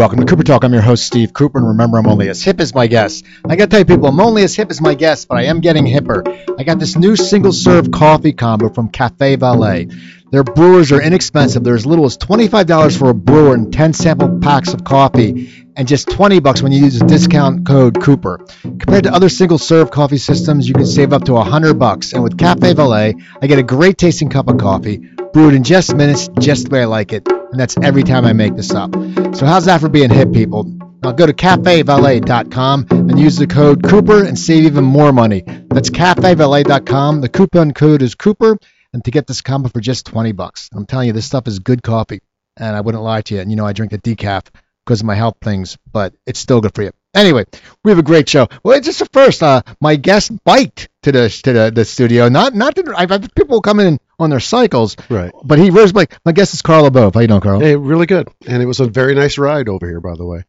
welcome to Cooper Talk. I'm your host, Steve Cooper, and remember, I'm only as hip as my guests. I gotta tell you, people, I'm only as hip as my guests, but I am getting hipper. I got this new single serve coffee combo from Cafe Valet. Their brewers are inexpensive. They're as little as $25 for a brewer and 10 sample packs of coffee, and just 20 bucks when you use the discount code Cooper. Compared to other single serve coffee systems, you can save up to 100 bucks. And with Cafe Valet, I get a great tasting cup of coffee, brewed in just minutes, just the way I like it. And that's every time I make this up. So how's that for being hip, people? Now go to cafevalet.com and use the code Cooper and save even more money. That's cafevalet.com. The coupon code is Cooper, and to get this combo for just 20 bucks. I'm telling you, this stuff is good coffee, and I wouldn't lie to you. And you know, I drink a decaf because of my health things, but it's still good for you. Anyway, we have a great show. Well, it's just the first. Uh, my guest biked to the to the, the studio. Not not that I've had people come in on their cycles, Right. but he wears bike. My guest is Carl LaBove. How you doing, Carl? Hey, really good. And it was a very nice ride over here, by the way.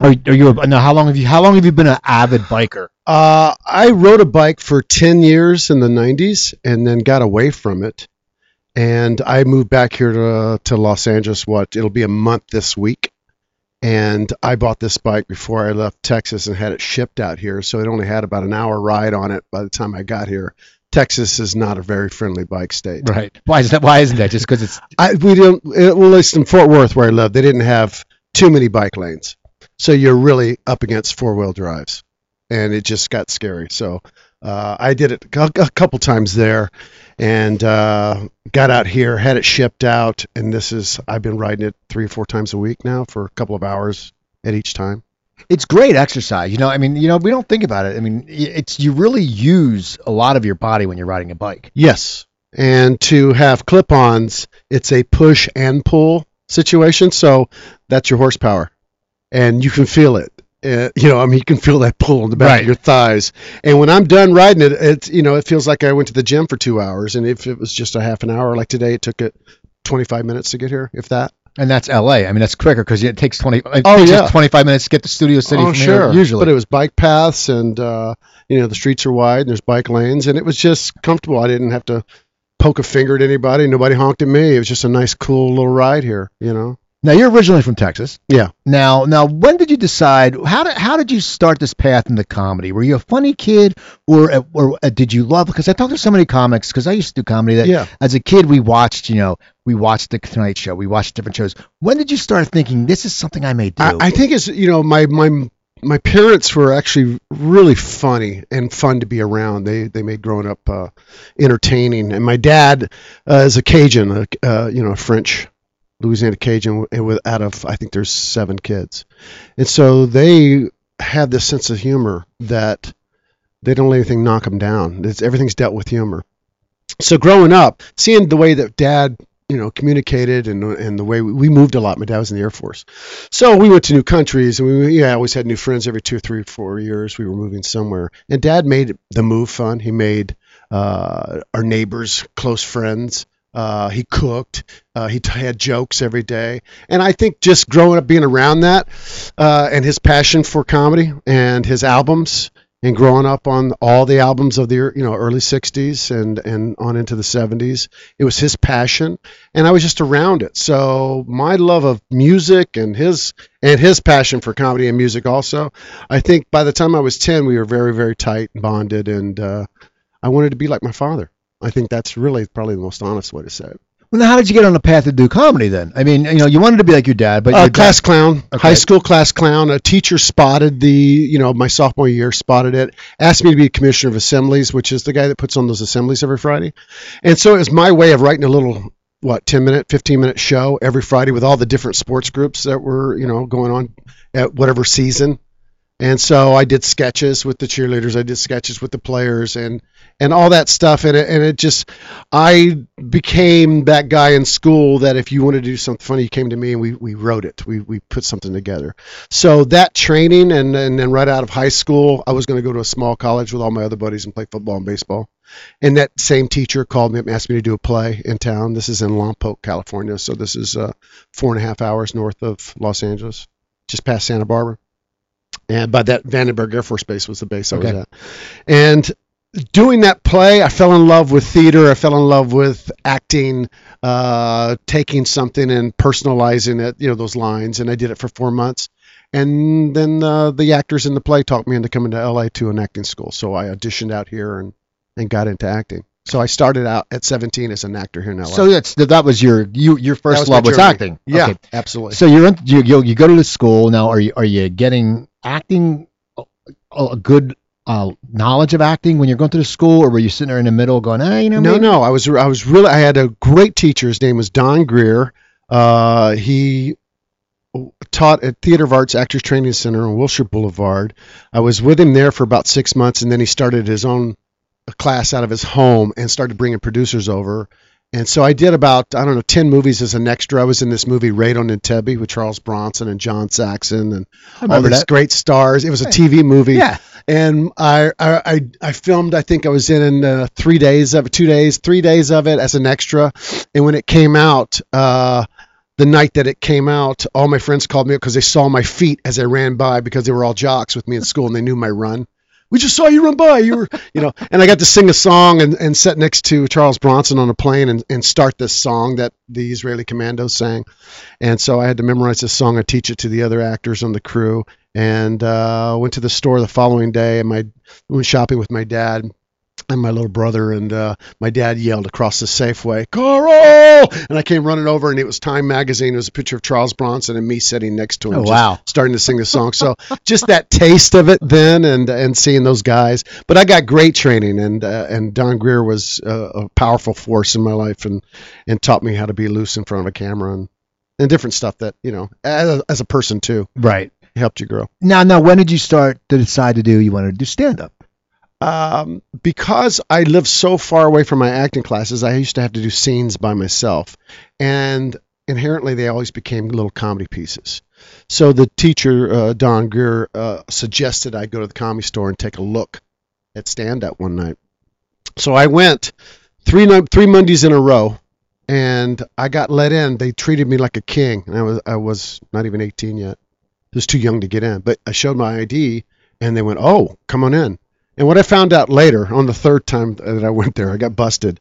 Are, are you a, now? How long have you How long have you been an avid biker? Uh, I rode a bike for 10 years in the 90s and then got away from it. And I moved back here to, to Los Angeles. What? It'll be a month this week. And I bought this bike before I left Texas and had it shipped out here. So it only had about an hour ride on it by the time I got here. Texas is not a very friendly bike state. Right. Why is that? Why isn't that? Just because it's I we don't uh, well, at least in Fort Worth where I live, they didn't have too many bike lanes, so you're really up against four wheel drives, and it just got scary. So uh, I did it a, a couple times there, and uh, got out here, had it shipped out, and this is I've been riding it three or four times a week now for a couple of hours at each time. It's great exercise. You know, I mean, you know, we don't think about it. I mean, it's you really use a lot of your body when you're riding a bike. Yes. And to have clip ons, it's a push and pull situation. So that's your horsepower. And you can feel it. Uh, you know, I mean, you can feel that pull in the back Right. of your thighs. And when I'm done riding it, it's, you know, it feels like I went to the gym for two hours. And if it was just a half an hour, like today, it took it 25 minutes to get here, if that. And that's L.A. I mean, that's quicker because it takes twenty. It Oh, takes yeah. twenty-five minutes to get to Studio City oh, from sure. here. Usually, But it was bike paths and, uh, you know, the streets are wide and there's bike lanes. And it was just comfortable. I didn't have to poke a finger at anybody. Nobody honked at me. It was just a nice, cool little ride here, you know? Now you're originally from Texas. Yeah. Now, now, when did you decide? How did how did you start this path into comedy? Were you a funny kid, or uh, or uh, did you love? Because I talked to so many comics. Because I used to do comedy. That Yeah. as a kid we watched. You know, we watched the Tonight Show. We watched different shows. When did you start thinking this is something I may do? I, I think it's you know my my my parents were actually really funny and fun to be around. They they made growing up uh, entertaining, and my dad uh, is a Cajun, a, uh, you know, French Louisiana Cajun, with out of I think there's seven kids, and so they have this sense of humor that they don't let anything knock them down. It's, everything's dealt with humor. So growing up, seeing the way that dad you know communicated and and the way we, we moved a lot. My dad was in the Air Force. So we went to new countries, and we yeah always had new friends every two, three, four years. We were moving somewhere, and Dad made the move fun. He made uh, our neighbors close friends. Uh, he cooked. Uh, he t- had jokes every day, and I think just growing up, being around that, uh, and his passion for comedy and his albums, and growing up on all the albums of the you know early '60s and and on into the '70s, it was his passion, and I was just around it. So my love of music and his and his passion for comedy and music also. I think by the time I was 10, we were very very tight and bonded, and uh, I wanted to be like my father. I think that's really probably the most honest way to say it. well, now how did you get on the path to do comedy then? I mean, you know, you wanted to be like your dad, but Uh, your dad- class clown, Okay. high school class clown. A teacher spotted the, you know, my sophomore year spotted it, asked me to be commissioner of assemblies, which is the guy that puts on those assemblies every Friday. And so it was my way of writing a little, what, 10 minute, 15 minute show every Friday with all the different sports groups that were, you know, going on at whatever season. And so I did sketches with the cheerleaders. I did sketches with the players and and all that stuff. And it, and it just, I became that guy in school that if you wanted to do something funny, you came to me and we, we wrote it. We, we put something together. So that training and, and then right out of high school, I was going to go to a small college with all my other buddies and play football and baseball. And that same teacher called me up and asked me to do a play in town. This is in Lompoc, California. So this is uh, four and a half hours north of Los Angeles, just past Santa Barbara. And by that Vandenberg Air Force Base was the base I was at. And doing that play, I fell in love with theater. I fell in love with acting, uh, taking something and personalizing it, you know, those lines. And I did it for four months. And then uh, the actors in the play talked me into coming to LA to an acting school. So I auditioned out here and, and got into acting. So I started out at 17 as an actor here in LA. So that's that was your you your first was love was acting. Yeah, Okay. absolutely. So you're in, you, you you go to the school now. Are you are you getting acting a, a good uh, knowledge of acting when you're going through the school, or were you sitting there in the middle going, ah, you know, No, maybe- no. I was I was really I had a great teacher. His name was Don Greer. Uh, he taught at Theater of Arts Actors Training Center on Wilshire Boulevard. I was with him there for about six months, and then he started his own class out of his home and started bringing producers over. And so I did about I don't know ten movies as an extra. I was in this movie Raid on Entebbe with Charles Bronson and John Saxon and all these that. great stars. It was a TV movie Yeah, and I, I I I filmed. I think I was in uh, three days of it, two days, three days of it as an extra. And when it came out, uh, the night that it came out, all my friends called me up because they saw my feet as I ran by because they were all jocks with me in school and they knew my run. We just saw you run by. You were, you know, and I got to sing a song and, and sit next to Charles Bronson on a plane and, and start this song that the Israeli commandos sang. And so I had to memorize this song and teach it to the other actors on the crew. And uh, went to the store the following day and my went shopping with my dad and my little brother. And uh, my dad yelled across the Safeway, "Carl!" And I came running over, and it was Time Magazine. It was a picture of Charles Bronson and me sitting next to him. Oh, wow. starting to sing the song. So just that taste of it then, and and seeing those guys. But I got great training, and uh, and Don Greer was uh, a powerful force in my life, and and taught me how to be loose in front of a camera and and different stuff that you know as a, as a person too right. helped you grow. Now, now, when did you start to decide to do you wanted to do stand up? Um, because I lived so far away from my acting classes, I used to have to do scenes by myself, and inherently they always became little comedy pieces. So the teacher, uh, Don Greer, uh, suggested I go to the comedy store and take a look at stand up one night. So I went three three Mondays in a row, and I got let in. They treated me like a king, and I was I was not even 18 yet. I was too young to get in, but I showed my ID, and they went, "Oh, come on in." And what I found out later, on the third time that I went there, I got busted.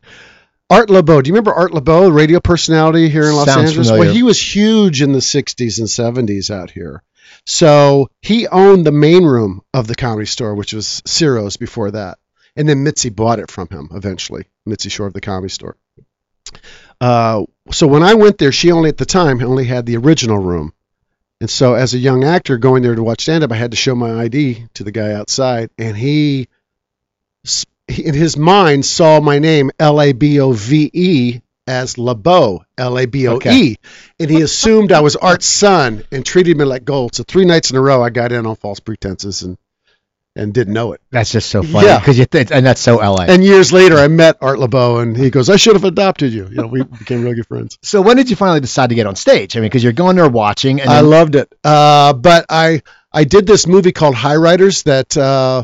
Art Laboe, do you remember Art Laboe, the radio personality here in Los Sounds Angeles? familiar. Well, he was huge in the 60s and 70s out here. So he owned the main room of the comedy store, which was Ciro's before that. And then Mitzi bought it from him eventually, Mitzi Shore of the comedy store. Uh, so when I went there, she only at the time only had the original room. And so as a young actor going there to watch stand up, I had to show my ID to the guy outside. And he, in his mind, saw my name, L A B O V E, as Laboe, L A B O E. Okay. And he assumed I was Art's son and treated me like gold. So three nights in a row, I got in on false pretenses and, and didn't know it. That's just so funny Yeah. because you think, and that's so LA. And years later, I met Art Laboe, and he goes, "I should have adopted you." You know, we became really good friends. so when did you finally decide to get on stage? I mean, because you're going there watching, and I loved it. Uh, but I I did this movie called High Riders that uh,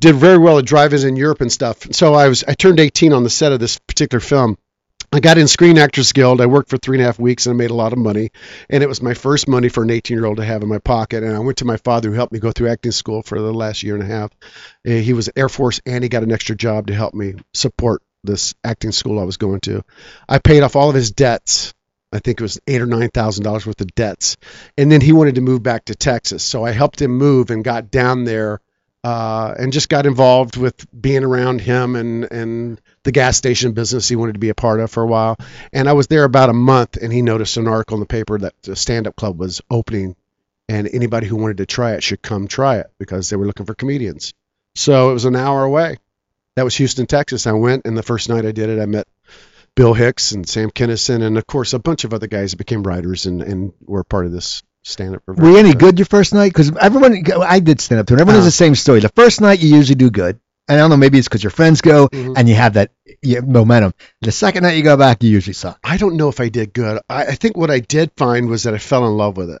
did very well at drive-ins in Europe and stuff. So I was I turned 18 on the set of this particular film. I got in Screen Actors Guild. I worked for three and a half weeks and I made a lot of money. And it was my first money for an 18 year old to have in my pocket. And I went to my father who helped me go through acting school for the last year and a half. Uh, He was Air Force and he got an extra job to help me support this acting school I was going to. I paid off all of his debts. I think it was eight or nine thousand dollars worth of debts, and then he wanted to move back to Texas. So I helped him move and got down there, uh, and just got involved with being around him and and the gas station business he wanted to be a part of for a while. And I was there about a month, and he noticed an article in the paper that the stand-up club was opening, and anybody who wanted to try it should come try it because they were looking for comedians. So it was an hour away. That was Houston, Texas. I went, and the first night I did it, I met Bill Hicks and Sam Kinison, and of course a bunch of other guys that became writers and, and were part of this stand up. were you any good your first night? Because everyone, I did stand up too, and everyone has Uh. the same story. The first night you usually do good, and I don't know, maybe it's because your friends go Mhm. and you have that you have momentum. The second night you go back, you usually suck. I don't know if I did good. I, I think what I did find was that I fell in love with it.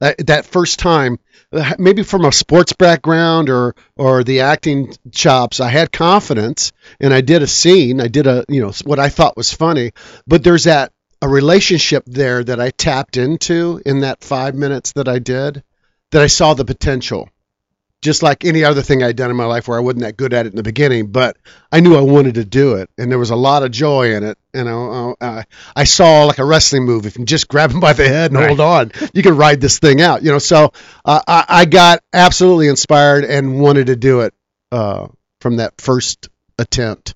That, that first time, uh, maybe from a sports background or or the acting chops, I had confidence and I did a scene. I did a you know what I thought was funny, but there's that a relationship there that I tapped into in that five minutes that I did, that I saw the potential. just like any other thing I'd done in my life where I wasn't that good at it in the beginning, but I knew I wanted to do it, and there was a lot of joy in it. You know, uh, I saw like a wrestling move. If you just grab him by the head and Right. hold on, you can ride this thing out. You know, so uh, I, I got absolutely inspired and wanted to do it uh, from that first attempt.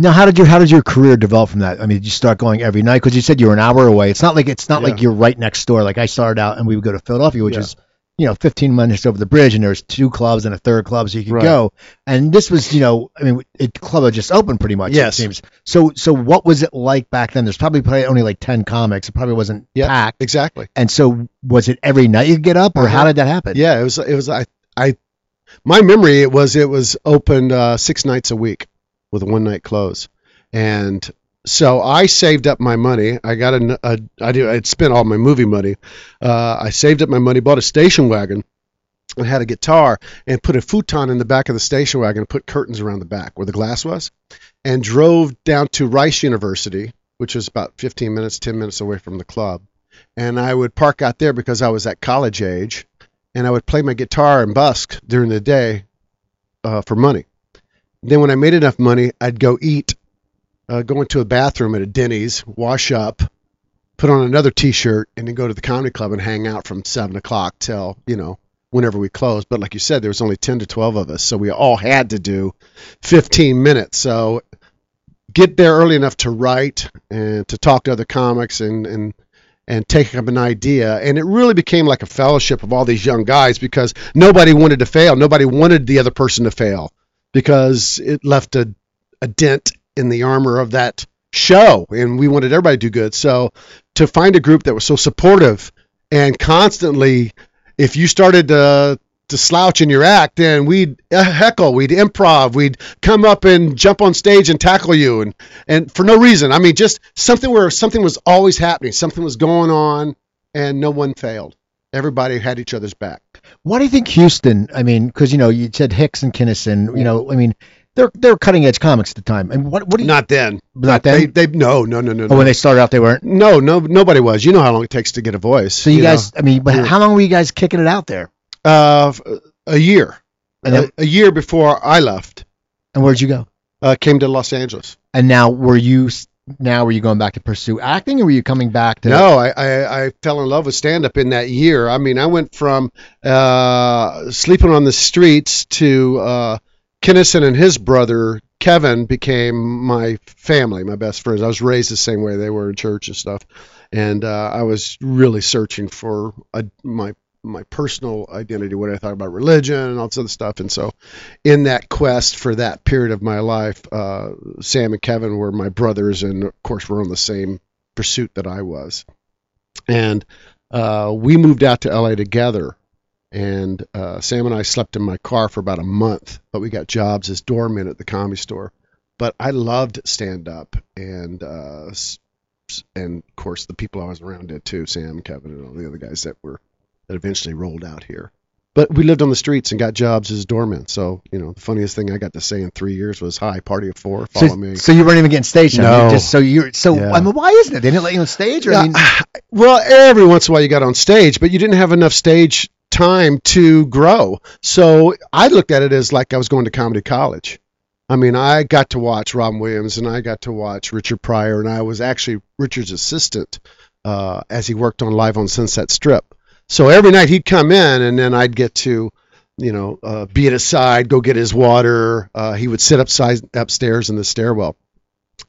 Now, how did your how did your career develop from that? I mean, did you start going every night? Because you said you were an hour away. It's not like it's not like you're right next door. Like I started out and we would go to Philadelphia, which Yeah. is you know 15 minutes over the bridge, and there's two clubs and a third club, so you could Right. go. And this was, you know, I mean, it club had just opened pretty much. Yes. It seems. So so what was it like back then? There's probably probably only like 10 comics. It probably wasn't Yeah. packed. Exactly. And so was it every night you get up, or how Uh-huh. did that happen? Yeah, it was. It was. I. I. My memory it was it was opened uh, six nights a week with a one night close, and so I saved up my money. I got a. I did. I'd spent all my movie money. Uh, I saved up my money, bought a station wagon, and had a guitar, and put a futon in the back of the station wagon, and put curtains around the back where the glass was, and drove down to Rice University, which was about 15 minutes, 10 minutes away from the club, and I would park out there because I was at college age and I would play my guitar and busk during the day uh, for money. Then when I made enough money, I'd go eat, uh, go into a bathroom at a Denny's, wash up, put on another T-shirt, and then go to the comedy club and hang out from seven o'clock till you know whenever we closed. But like you said, there was only ten to twelve of us, so we all had to do fifteen minutes. So get there early enough to write and to talk to other comics and and and take up an idea. And it really became like a fellowship of all these young guys because nobody wanted to fail. Nobody wanted the other person to fail because it left a, a dent in the armor of that show. And we wanted everybody to do good. So to find a group that was so supportive and constantly, if you started to, to slouch in your act, then we'd uh, heckle, we'd improv, we'd come up and jump on stage and tackle you, and and for no reason. I mean, just something where something was always happening, something was going on, and no one failed. Everybody had each other's back. Why do you think Houston? I mean, because you know you said Hicks and Kinison. You know, I mean, they're they're cutting edge comics at the time. And what what do you Not then. not They then? they no no no no oh, no. when they started out, they weren't. no no nobody was. You know how long it takes to get a voice. So you, guys, I mean, but Yeah. how long were you guys kicking it out there? uh, a year, And then, a, a year before I left, and where'd you go? uh, came to Los Angeles. And now, were you now were you going back to pursue acting, or were you coming back to? No, I, I, I fell in love with stand up in that year. I mean, I went from uh, sleeping on the streets to uh, Kinison and his brother Kevin became my family, my best friends. I was raised the same way they were in church and stuff, and uh, I was really searching for a, my my personal identity, what I thought about religion and all this other stuff. And so, in that quest for that period of my life, uh, Sam and Kevin were my brothers, and of course, we're on the same pursuit that I was. And uh, we moved out to LA together. And uh, Sam and I slept in my car for about a month, but we got jobs as doormen at the comedy store. But I loved stand up, and uh, and of course the people I was around did too, Sam, Kevin, and all the other guys that were that eventually rolled out here. But we lived on the streets and got jobs as doormen. So you know, the funniest thing I got to say in three years was, "Hi, party of four, follow so, me." so you weren't even getting stage time. No. just so you're so. Yeah. I mean, why isn't it? They didn't let you on stage, or I mean, well, every once in a while you got on stage, but you didn't have enough stage time to grow. So I looked at it as like I was going to comedy college. I mean, I got to watch Robin Williams and I got to watch Richard Pryor, and I was actually Richard's assistant uh, as he worked on Live on Sunset Strip. So every night he'd come in, and then I'd get to, you know, uh, be at his side, go get his water. Uh, he would sit upside, upstairs in the stairwell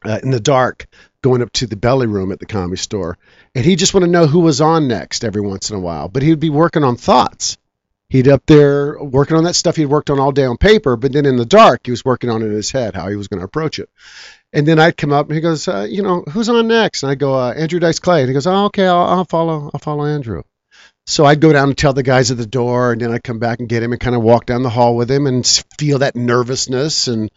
uh, in the dark, going up to the belly room at the comedy store and he just want to know who was on next every once in a while. But he'd be working on thoughts. He'd up there working on that stuff he'd worked on all day on paper, but then in the dark he was working on it in his head how he was going to approach it. And then I'd come up and he goes, uh, you know, who's on next? And I go, uh, Andrew Dice Clay. And he goes, oh, okay, I'll, I'll follow, I'll follow Andrew. So I'd go down and tell the guys at the door, and then I'd come back and get him and kind of walk down the hall with him and feel that nervousness and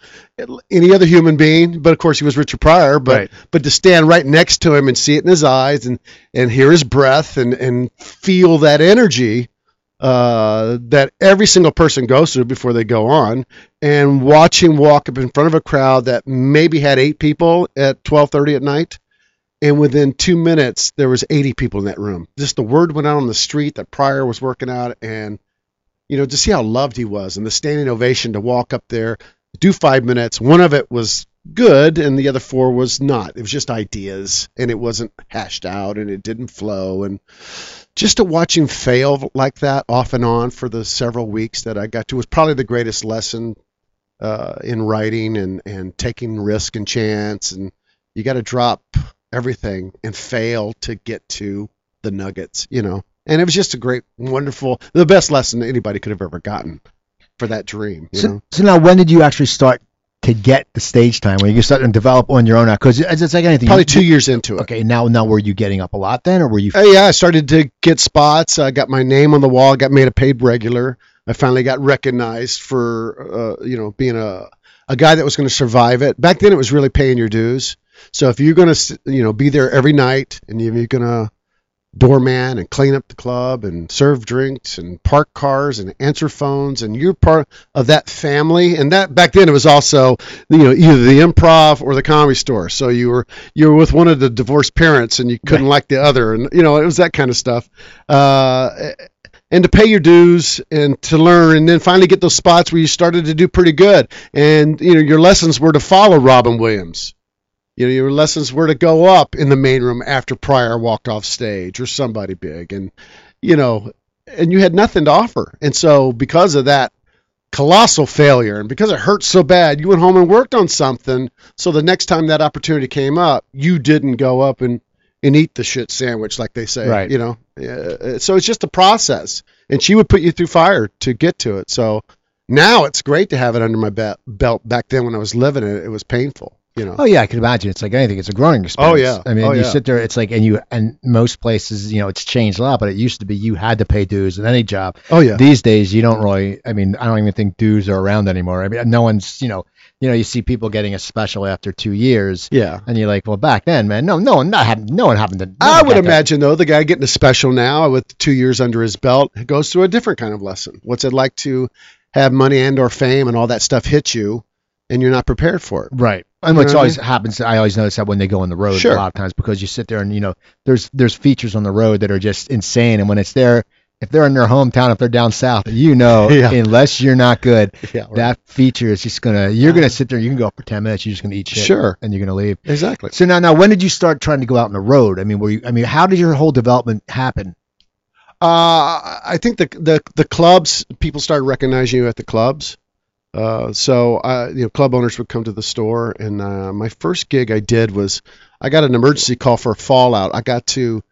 any other human being. But of course, he was Richard Pryor. But Right. but to stand right next to him and see it in his eyes and and hear his breath and and feel that energy uh, that every single person goes through before they go on, and watch him walk up in front of a crowd that maybe had eight people at 12:30 at night, and within two minutes there was 80 people in that room. Just the word went out on the street that Pryor was working out, and you know, to see how loved he was and the standing ovation to walk up there, do five minutes. One of it was good and the other four was not. It was just ideas and it wasn't hashed out and it didn't flow. And just to watch him fail like that off and on for the several weeks that I got to was probably the greatest lesson uh, in writing and, and taking risk and chance. And you got to drop everything and fail to get to the nuggets, you know. And it was just a great, wonderful, the best lesson anybody could have ever gotten for that dream. You So, know? so now, when did you actually start to get the stage time? When you start to develop on your own? Because it's, it's like anything. Probably you- two years into it. Okay, now now were you getting up a lot then, or were you? Uh, yeah, I started to get spots. I got my name on the wall. I got made a paid regular. I finally got recognized for, uh, you know, being a a guy that was going to survive it. Back then, it was really paying your dues. So if you're going to, you know, be there every night and you're going to doorman and clean up the club and serve drinks and park cars and answer phones and you're part of that family and that back then it was also you know either the improv or the comedy store. So you were you were with one of the divorced parents and you couldn't like the other and you know it was that kind of stuff. Uh, and to pay your dues and to learn and then finally get those spots where you started to do pretty good. And you know your lessons were to follow Robin Williams you know, your lessons were to go up in the main room after Pryor walked off stage or somebody big, and you know, and you had nothing to offer. And so, because of that colossal failure, and because it hurt so bad, you went home and worked on something. So the next time that opportunity came up, you didn't go up and and eat the shit sandwich like they say. Right. You know, Uh, so it's just a process, and she would put you through fire to get to it. So now it's great to have it under my belt. Back then, when I was living it, it was painful. You know. Oh yeah, I can imagine. It's like anything. It's a growing experience. Oh, yeah. I mean, Oh, you yeah. sit there. It's like, and you, and most places, you know, it's changed a lot. But it used to be you had to pay dues in any job. Oh yeah. These days, you don't really. I mean, I don't even think dues are around anymore. I mean, no one's. You know, you know, you see people getting a special after two years, Yeah. and you're like, well, back then, man, no, no one, not had, no one happened to. no I would imagine though the guy getting a special now with two years under his belt goes through a different kind of lesson. What's it like to have money and or fame and all that stuff hit you, and you're not prepared for it? Right. And You what's know what I always happens, I always notice that when they go on the road Sure. a lot of times because you sit there and you know there's there's features on the road that are just insane, and when it's there, if they're in their hometown, if they're down south, you know, Yeah. unless you're not good, Yeah. that feature is just gonna you're gonna sit there, you can go for ten minutes, you're just gonna eat shit, Sure. and you're gonna leave. exactly. So now, now, when did you start trying to go out on the road? I mean, were you? I mean, how did your whole development happen? Uh, I think the the the clubs people started recognizing you at the clubs. Uh, so uh, you know, club owners would come to the store, and uh, my first gig I did was I got an emergency call for a fallout. I got to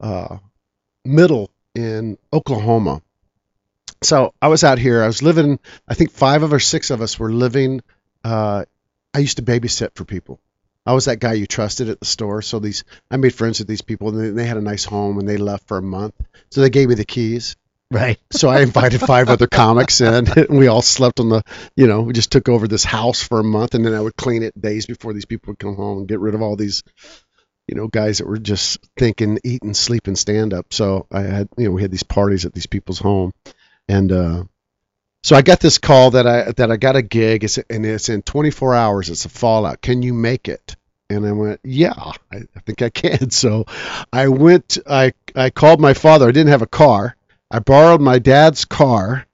uh, middle in Oklahoma. So I was out here. I was living. I think five of or six of us were living. Uh, I used to babysit for people. I was that guy you trusted at the store. So these, I made friends with these people, and they, they had a nice home, and they left for a month. So they gave me the keys. Right. So I invited five other comics in, and we all slept on the, you know, we just took over this house for a month, and then I would clean it days before these people would come home and get rid of all these, you know, guys that were just thinking, eating, sleeping, stand up. So I had, you know, we had these parties at these people's home, and uh, so I got this call that I that I got a gig, it's, and it's in 24 hours. It's a fallout. Can you make it? And I went, yeah, I, I think I can. So I went, I I called my father. I didn't have a car. I borrowed my dad's car,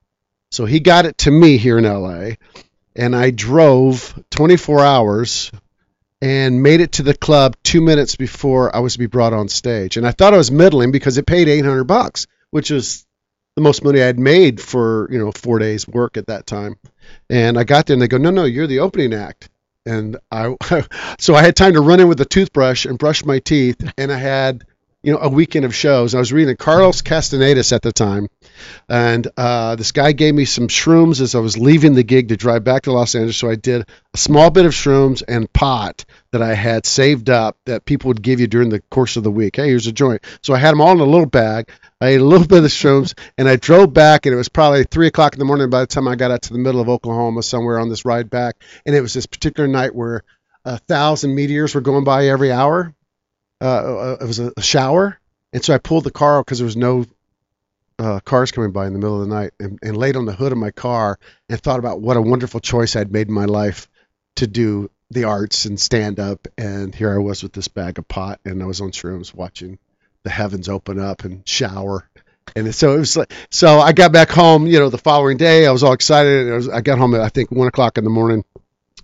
so he got it to me here in LA, and I drove 24 hours and made it to the club two minutes before I was to be brought on stage. And I thought I was middling because it paid 800 bucks, which is the most money I had made for you know four days work at that time. And I got there and they go, no, no, you're the opening act. And I, so I had time to run in with a toothbrush and brush my teeth, and I had you know, a weekend of shows. I was reading Carlos Castanedas at the time, and uh, this guy gave me some shrooms as I was leaving the gig to drive back to Los Angeles. So I did a small bit of shrooms and pot that I had saved up that people would give you during the course of the week. Hey, here's a joint. So I had them all in a little bag. I ate a little bit of shrooms, and I drove back, and it was probably three o'clock in the morning by the time I got out to the middle of Oklahoma, somewhere on this ride back. And it was this particular night where a thousand meteors were going by every hour uh, it was a, shower, and so I pulled the car out because there was no uh, cars coming by in the middle of the night, and, and laid on the hood of my car and thought about what a wonderful choice I'd made in my life to do the arts and stand up. And here I was with this bag of pot, and I was on shrooms watching the heavens open up and shower. And so it was like, so I got back home, you know, the following day. I was all excited. I, was, I got home at I think one o'clock in the morning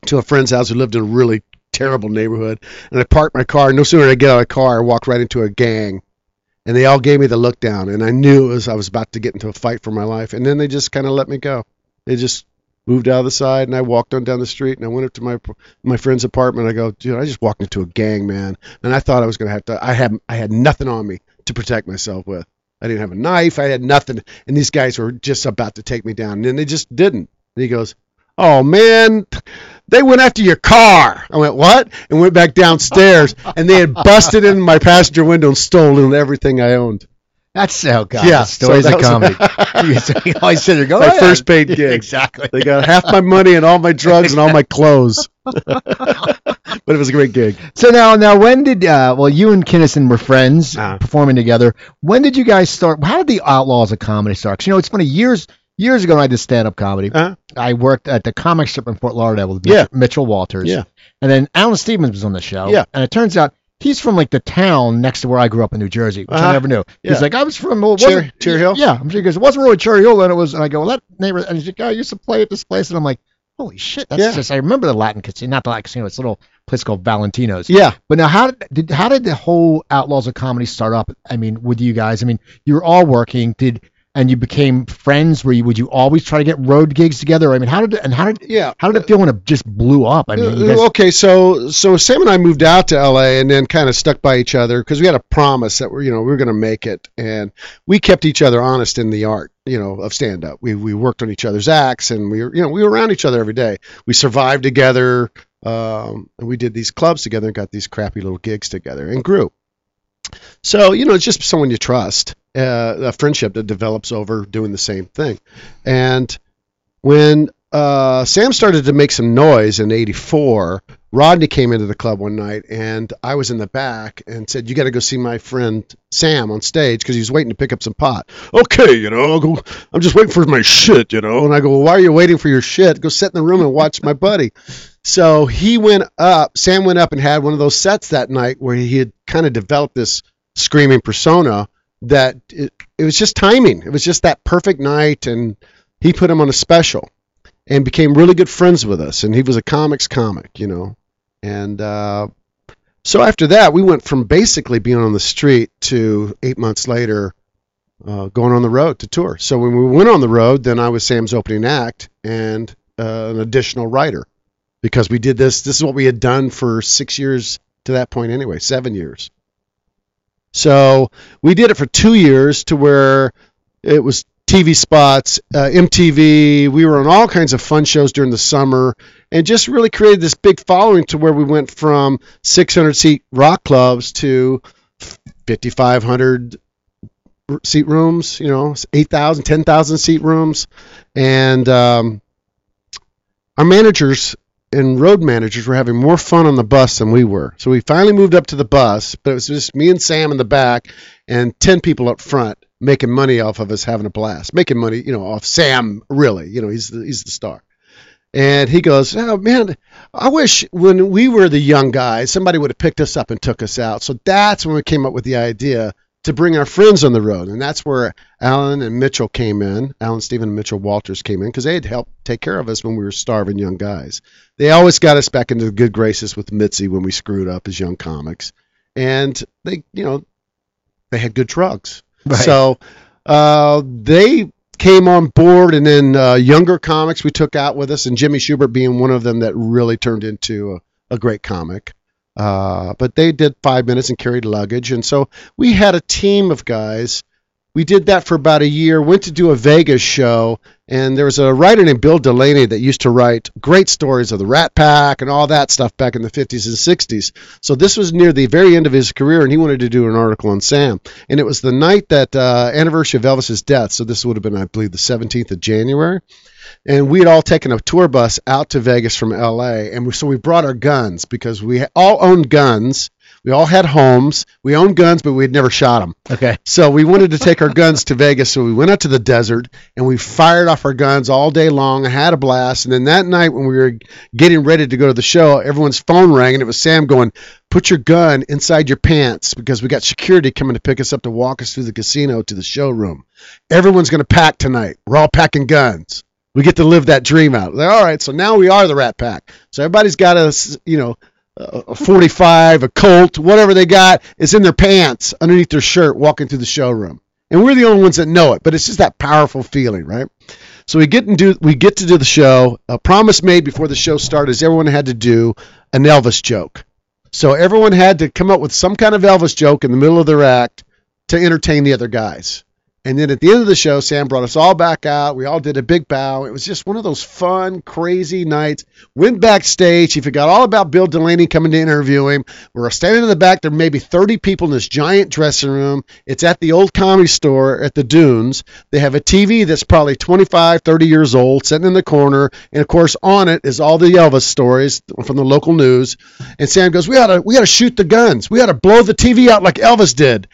to a friend's house who lived in a really terrible neighborhood. And I parked my car. No sooner did I get out of the car, I walked right into a gang. And they all gave me the look down. And I knew it was I was about to get into a fight for my life. And then they just kind of let me go. They just moved out of the side and I walked on down the street and I went up to my my friend's apartment. I go, dude, I just walked into a gang, man. And I thought I was gonna have to I had I had nothing on me to protect myself with. I didn't have a knife, I had nothing. And these guys were just about to take me down. And they just didn't. And he goes, Oh man, they went after your car. I went, What? And went back downstairs and they had busted in my passenger window and stolen everything I owned. That's oh god. Yeah, stories so of comedy. you always sit there, go My ahead. first paid gig. exactly. They got half my money and all my drugs and all my clothes. but it was a great gig. So now, now, when did uh, well, you and Kinison were friends, Uh-huh. performing together. When did you guys start? How did the Outlaws of Comedy start? 'Cause, you know, it's funny. Years years ago, when I did stand up comedy. Uh-huh. I worked at the comic strip in Fort Lauderdale with Yeah. Mitchell Walters. Yeah. And then Allan Stephan was on the show. Yeah. And it turns out he's from like the town next to where I grew up in New Jersey, which I Uh-huh. never knew. Yeah. He's like, I was from well, it Cher- Cherry Hill? Yeah. I'm sure he goes, it wasn't really Cherry Hill then. It was, and I go, well, that neighbor, and he's like, "Yeah, I used to play at this place, and I'm like, holy shit, that's Yeah. just. I remember the Latin casino, not the Latin casino, it's a little place called Valentino's. Yeah. But now, how did, did how did the whole Outlaws of Comedy start up? I mean, with you guys. I mean, you were all working. Did and you became friends? Were you would you always try to get road gigs together? I mean, how did and how did Yeah. how did it feel when it just blew up? I mean, guys, okay, so so Sam and I moved out to LA and then kind of stuck by each other because we had a promise that we're you know we were going to make it, and we kept each other honest in the art you know of stand up. We we worked on each other's acts and we were you know we were around each other every day. We survived together. Um, and we did these clubs together and got these crappy little gigs together and grew. So you know it's just someone you trust, uh, a friendship that develops over doing the same thing, and when uh, Sam started to make some noise in '84. Rodney came into the club one night, and I was in the back and said, "You got to go see my friend Sam on stage because he was waiting to pick up some pot." Okay, you know, go, I'm just waiting for my shit, you know. And I go, "Well, why are you waiting for your shit? Go sit in the room and watch my buddy." So he went up. Sam went up and had one of those sets that night where he had kind of developed this screaming persona that it, it was just timing. It was just that perfect night, and he put him on a special and became really good friends with us. And he was a comics comic, you know. And uh, so after that, we went from basically being on the street to eight months later uh, going on the road to tour. So when we went on the road, then I was Sam's opening act and uh, an additional writer because we did this. This is what we had done for six years to that point, anyway, seven years. So we did it for two years to where it was TV spots, uh, MTV. We were on all kinds of fun shows during the summer and just really created this big following to where we went from 600 seat rock clubs to 5,500 seat rooms, you know, 8,000, 10,000 seat rooms. And um, our managers and road managers were having more fun on the bus than we were. So we finally moved up to the bus, but it was just me and Sam in the back and 10 people up front making money off of us having a blast. Making money, you know, off Sam, really. You know, he's the, he's the star. And he goes, "Oh man, I wish when we were the young guys, somebody would have picked us up and took us out." So that's when we came up with the idea to bring our friends on the road, and that's where Alan and Mitchell came in. Alan, Stephen, and Mitchell Walters came in because they had helped take care of us when we were starving young guys. They always got us back into the good graces with Mitzi when we screwed up as young comics, and they, you know, they had good drugs. Right. So uh, they came on board, and then uh, younger comics we took out with us, and Jimmy Shubert being one of them that really turned into a, a great comic. Uh, but they did five minutes and carried luggage, and so we had a team of guys. We did that for about a year. Went to do a Vegas show, and there was a writer named Bill Delaney that used to write great stories of the Rat Pack and all that stuff back in the 50s and 60s. So this was near the very end of his career, and he wanted to do an article on Sam. And it was the night that uh, anniversary of Elvis's death. So this would have been, I believe, the 17th of January. And we had all taken a tour bus out to Vegas from LA, and we, so we brought our guns because we all owned guns. We all had homes. We owned guns, but we'd never shot them. Okay. So we wanted to take our guns to Vegas. So we went out to the desert and we fired off our guns all day long. I had a blast. And then that night when we were getting ready to go to the show, everyone's phone rang and it was Sam going, "Put your gun inside your pants because we got security coming to pick us up to walk us through the casino to the showroom. Everyone's going to pack tonight. We're all packing guns." We get to live that dream out. Like, all right, so now we are the Rat Pack. So everybody's got a, you know, a 45, a Colt, whatever they got is in their pants underneath their shirt walking through the showroom. And we're the only ones that know it, but it's just that powerful feeling, right? So we get and do we get to do the show. A promise made before the show started is everyone had to do an Elvis joke. So everyone had to come up with some kind of Elvis joke in the middle of their act to entertain the other guys. And then at the end of the show, Sam brought us all back out. We all did a big bow. It was just one of those fun, crazy nights. Went backstage. He forgot all about Bill Delaney coming to interview him. We were standing in the back. There may be 30 people in this giant dressing room. It's at the old comedy store at the Dunes. They have a TV that's probably 25, 30 years old, sitting in the corner. And of course, on it is all the Elvis stories from the local news. And Sam goes, "We to, we to shoot the guns. We to blow the TV out like Elvis did."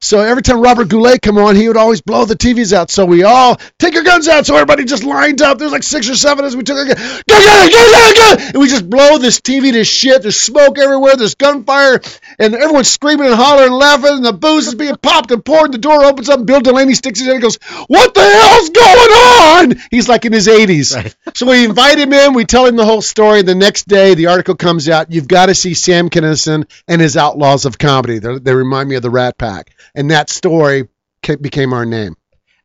So every time Robert Goulet come on, he would always blow the TVs out. So we all take your guns out. So everybody just lined up. There's like six or seven as we took our gun. Go, go, go, go, go. And we just blow this TV to shit. There's smoke everywhere. There's gunfire. And everyone's screaming and hollering and laughing. And the booze is being popped and poured. The door opens up. And Bill Delaney sticks his head and goes, What the hell's going on? He's like in his 80s. Right. So we invite him in. We tell him the whole story. The next day, the article comes out. You've got to see Sam Kinison and his Outlaws of Comedy. They're, they remind me of the Rat Pack. And that story became our name.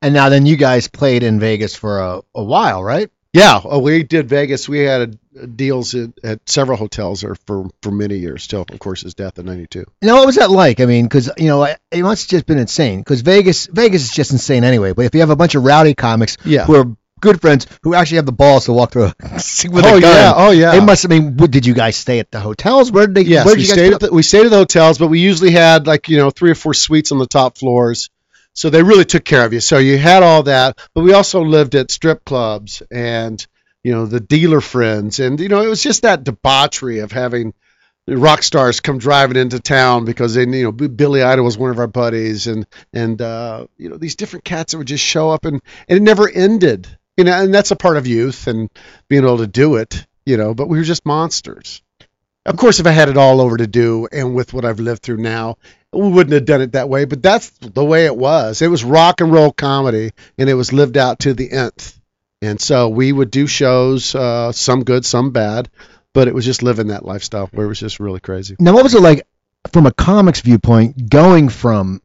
And now then you guys played in Vegas for a, a while, right? Yeah, oh, we did Vegas. We had uh, deals at, at several hotels there for, for many years till, of course, his death in '92. You know what was that like? I mean, because you know, I- it must have just been insane. Because Vegas, Vegas is just insane anyway. But if you have a bunch of rowdy comics Yeah. who are good friends who actually have the balls to walk through a, with oh a gun, yeah, oh yeah. it must. I mean, what, did you guys stay at the hotels? Where did they? Yes, where we did you guys stayed at the, we stayed at the hotels, but we usually had like you know three or four suites on the top floors, so they really took care of you. So you had all that, but we also lived at strip clubs and you know the dealer friends, and you know it was just that debauchery of having rock stars come driving into town because they you know Billy Idol was one of our buddies, and and uh, you know these different cats that would just show up and and it never ended. You know, and that's a part of youth and being able to do it. You know, but we were just monsters. Of course, if I had it all over to do and with what I've lived through now, we wouldn't have done it that way. But that's the way it was. It was rock and roll comedy, and it was lived out to the nth. And so we would do shows, uh, some good, some bad, but it was just living that lifestyle where it was just really crazy. Now, what was it like from a comics viewpoint, going from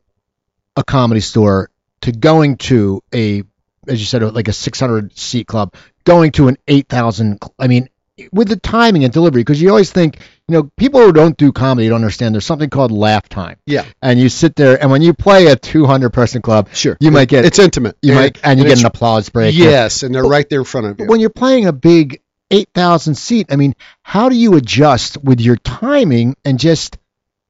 a comedy store to going to a, as you said, like a 600 seat club, going to an 8,000? I mean, with the timing and delivery, because you always think, you know, people who don't do comedy don't understand. There's something called laugh time, Yeah, and you sit there, and when you play a 200 person club, sure. you might get it's intimate. you And- might and you and get an applause break. Yes, and they're right there in front of But you. when you're playing a big 8,000 seat, I mean, how do you adjust with your timing and just,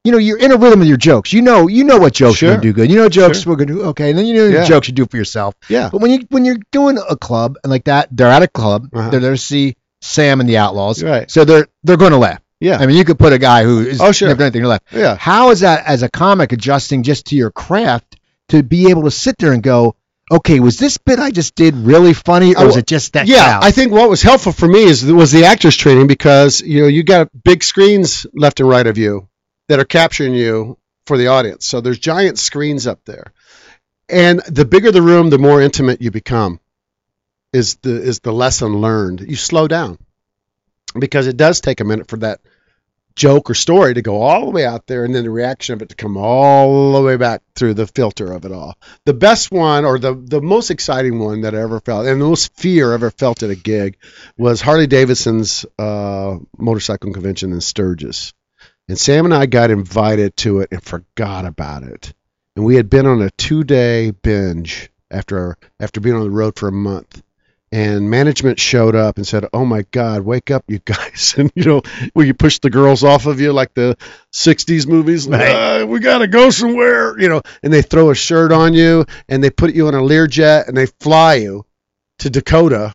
you know, you're in a rhythm with your jokes. You know, you know what jokes Sure. are gonna do good. You know jokes Sure. we're gonna do okay, and then you know the Yeah. jokes you do for yourself. Yeah, But when you when you're doing a club and like that, they're at a club. Uh-huh. They're there to see Sam and the Outlaws. right. So they're they're going to laugh. Yeah, I mean, you could put a guy who is Oh, sure. never done anything to laugh. yeah. How is that as a comic adjusting just to your craft to be able to sit there and go, okay, was this bit I just did really funny, or Oh, was it just that? yeah, crowd? I think what was helpful for me is was the actors training because you know you got big screens left and right of you that are capturing you for the audience. So there's giant screens up there, and the bigger the room, the more intimate you become. Is the is the lesson learned? You slow down because it does take a minute for that joke or story to go all the way out there and then the reaction of it to come all the way back through the filter of it all. The best one or the the most exciting one that I ever felt and the most fear I ever felt at a gig was Harley Davidson's uh, motorcycle convention in Sturgis. And Sam and I got invited to it and forgot about it. And we had been on a two-day binge after after being on the road for a month. And management showed up and said, "Oh my God, wake up, you guys!" And you know, where you push the girls off of you like the '60s movies. Right. "Uh, we gotta go somewhere, you know. And they throw a shirt on you, and they put you on a Learjet, and they fly you to Dakota,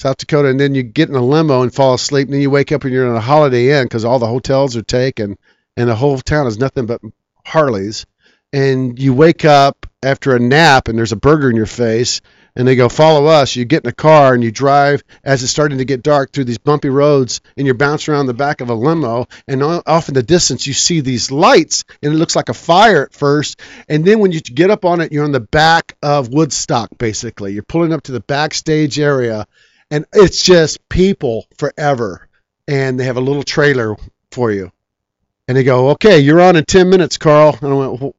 South Dakota, and then you get in a limo and fall asleep, and then you wake up and you're in a Holiday Inn because all the hotels are taken, and the whole town is nothing but Harleys. And you wake up after a nap, and there's a burger in your face, and they go, "Follow us." You get in a car and you drive as it's starting to get dark through these bumpy roads, and you're bouncing around the back of a limo, and off in the distance you see these lights, and it looks like a fire at first, and then when you get up on it, you're on the back of Woodstock, basically. You're pulling up to the backstage area, and it's just people forever, and they have a little trailer for you and they go, okay, you're on in 10 minutes, Carl. And I went,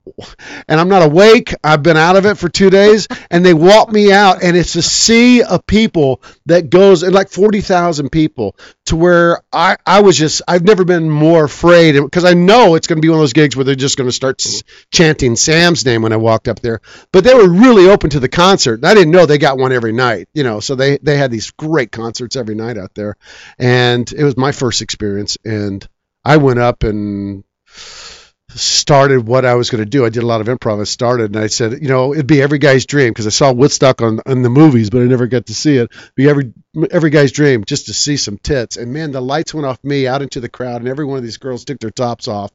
and I'm not awake. I've been out of it for two days. And they walk me out, and it's a sea of people that goes, and like 40,000 people, to where I, I was just, I've never been more afraid because I know it's going to be one of those gigs where they're just going to start chanting Sam's name when I walked up there. But they were really open to the concert. I didn't know they got one every night, you know, so they, they had these great concerts every night out there. And it was my first experience. And, I went up and started what I was going to do. I did a lot of improv. I started and I said, you know, it'd be every guy's dream because I saw Woodstock on on the movies, but I never got to see it. Be every every guy's dream just to see some tits. And man, the lights went off me out into the crowd, and every one of these girls took their tops off.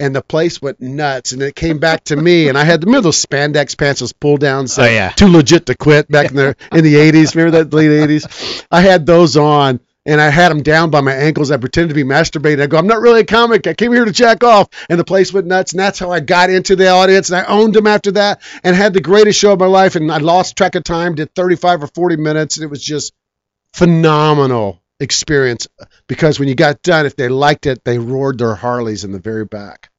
And the place went nuts, and it came back to me, and I had the middle spandex pants was pulled down, so oh, uh, yeah. too legit to quit back in the in the '80s. Remember that late '80s? I had those on, and I had them down by my ankles. I pretended to be masturbating. I go, I'm not really a comic. I came here to check off. And the place went nuts. And that's how I got into the audience. And I owned them after that and had the greatest show of my life. And I lost track of time, did 35 or 40 minutes. And it was just phenomenal experience because when you got done, if they liked it, they roared their Harleys in the very back.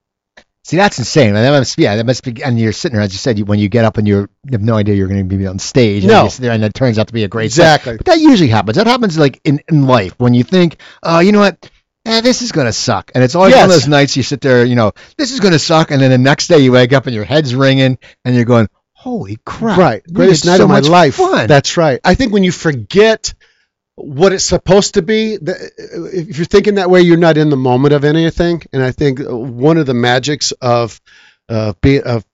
See, that's insane. That must, be, yeah, that must be. And you're sitting there, as you said, you, when you get up and you're, you have no idea you're going to be on stage. No, and, there, and it turns out to be a great exactly. Set. But that usually happens. That happens like in, in life when you think, oh, you know what, eh, this is going to suck, and it's always yes. one of those nights you sit there, you know, this is going to suck, and then the next day you wake up and your head's ringing, and you're going, holy crap, right, greatest night so of my life. Fun. That's right. I think when you forget what it's supposed to be. If you're thinking that way, you're not in the moment of anything. And I think one of the magics of uh, be, of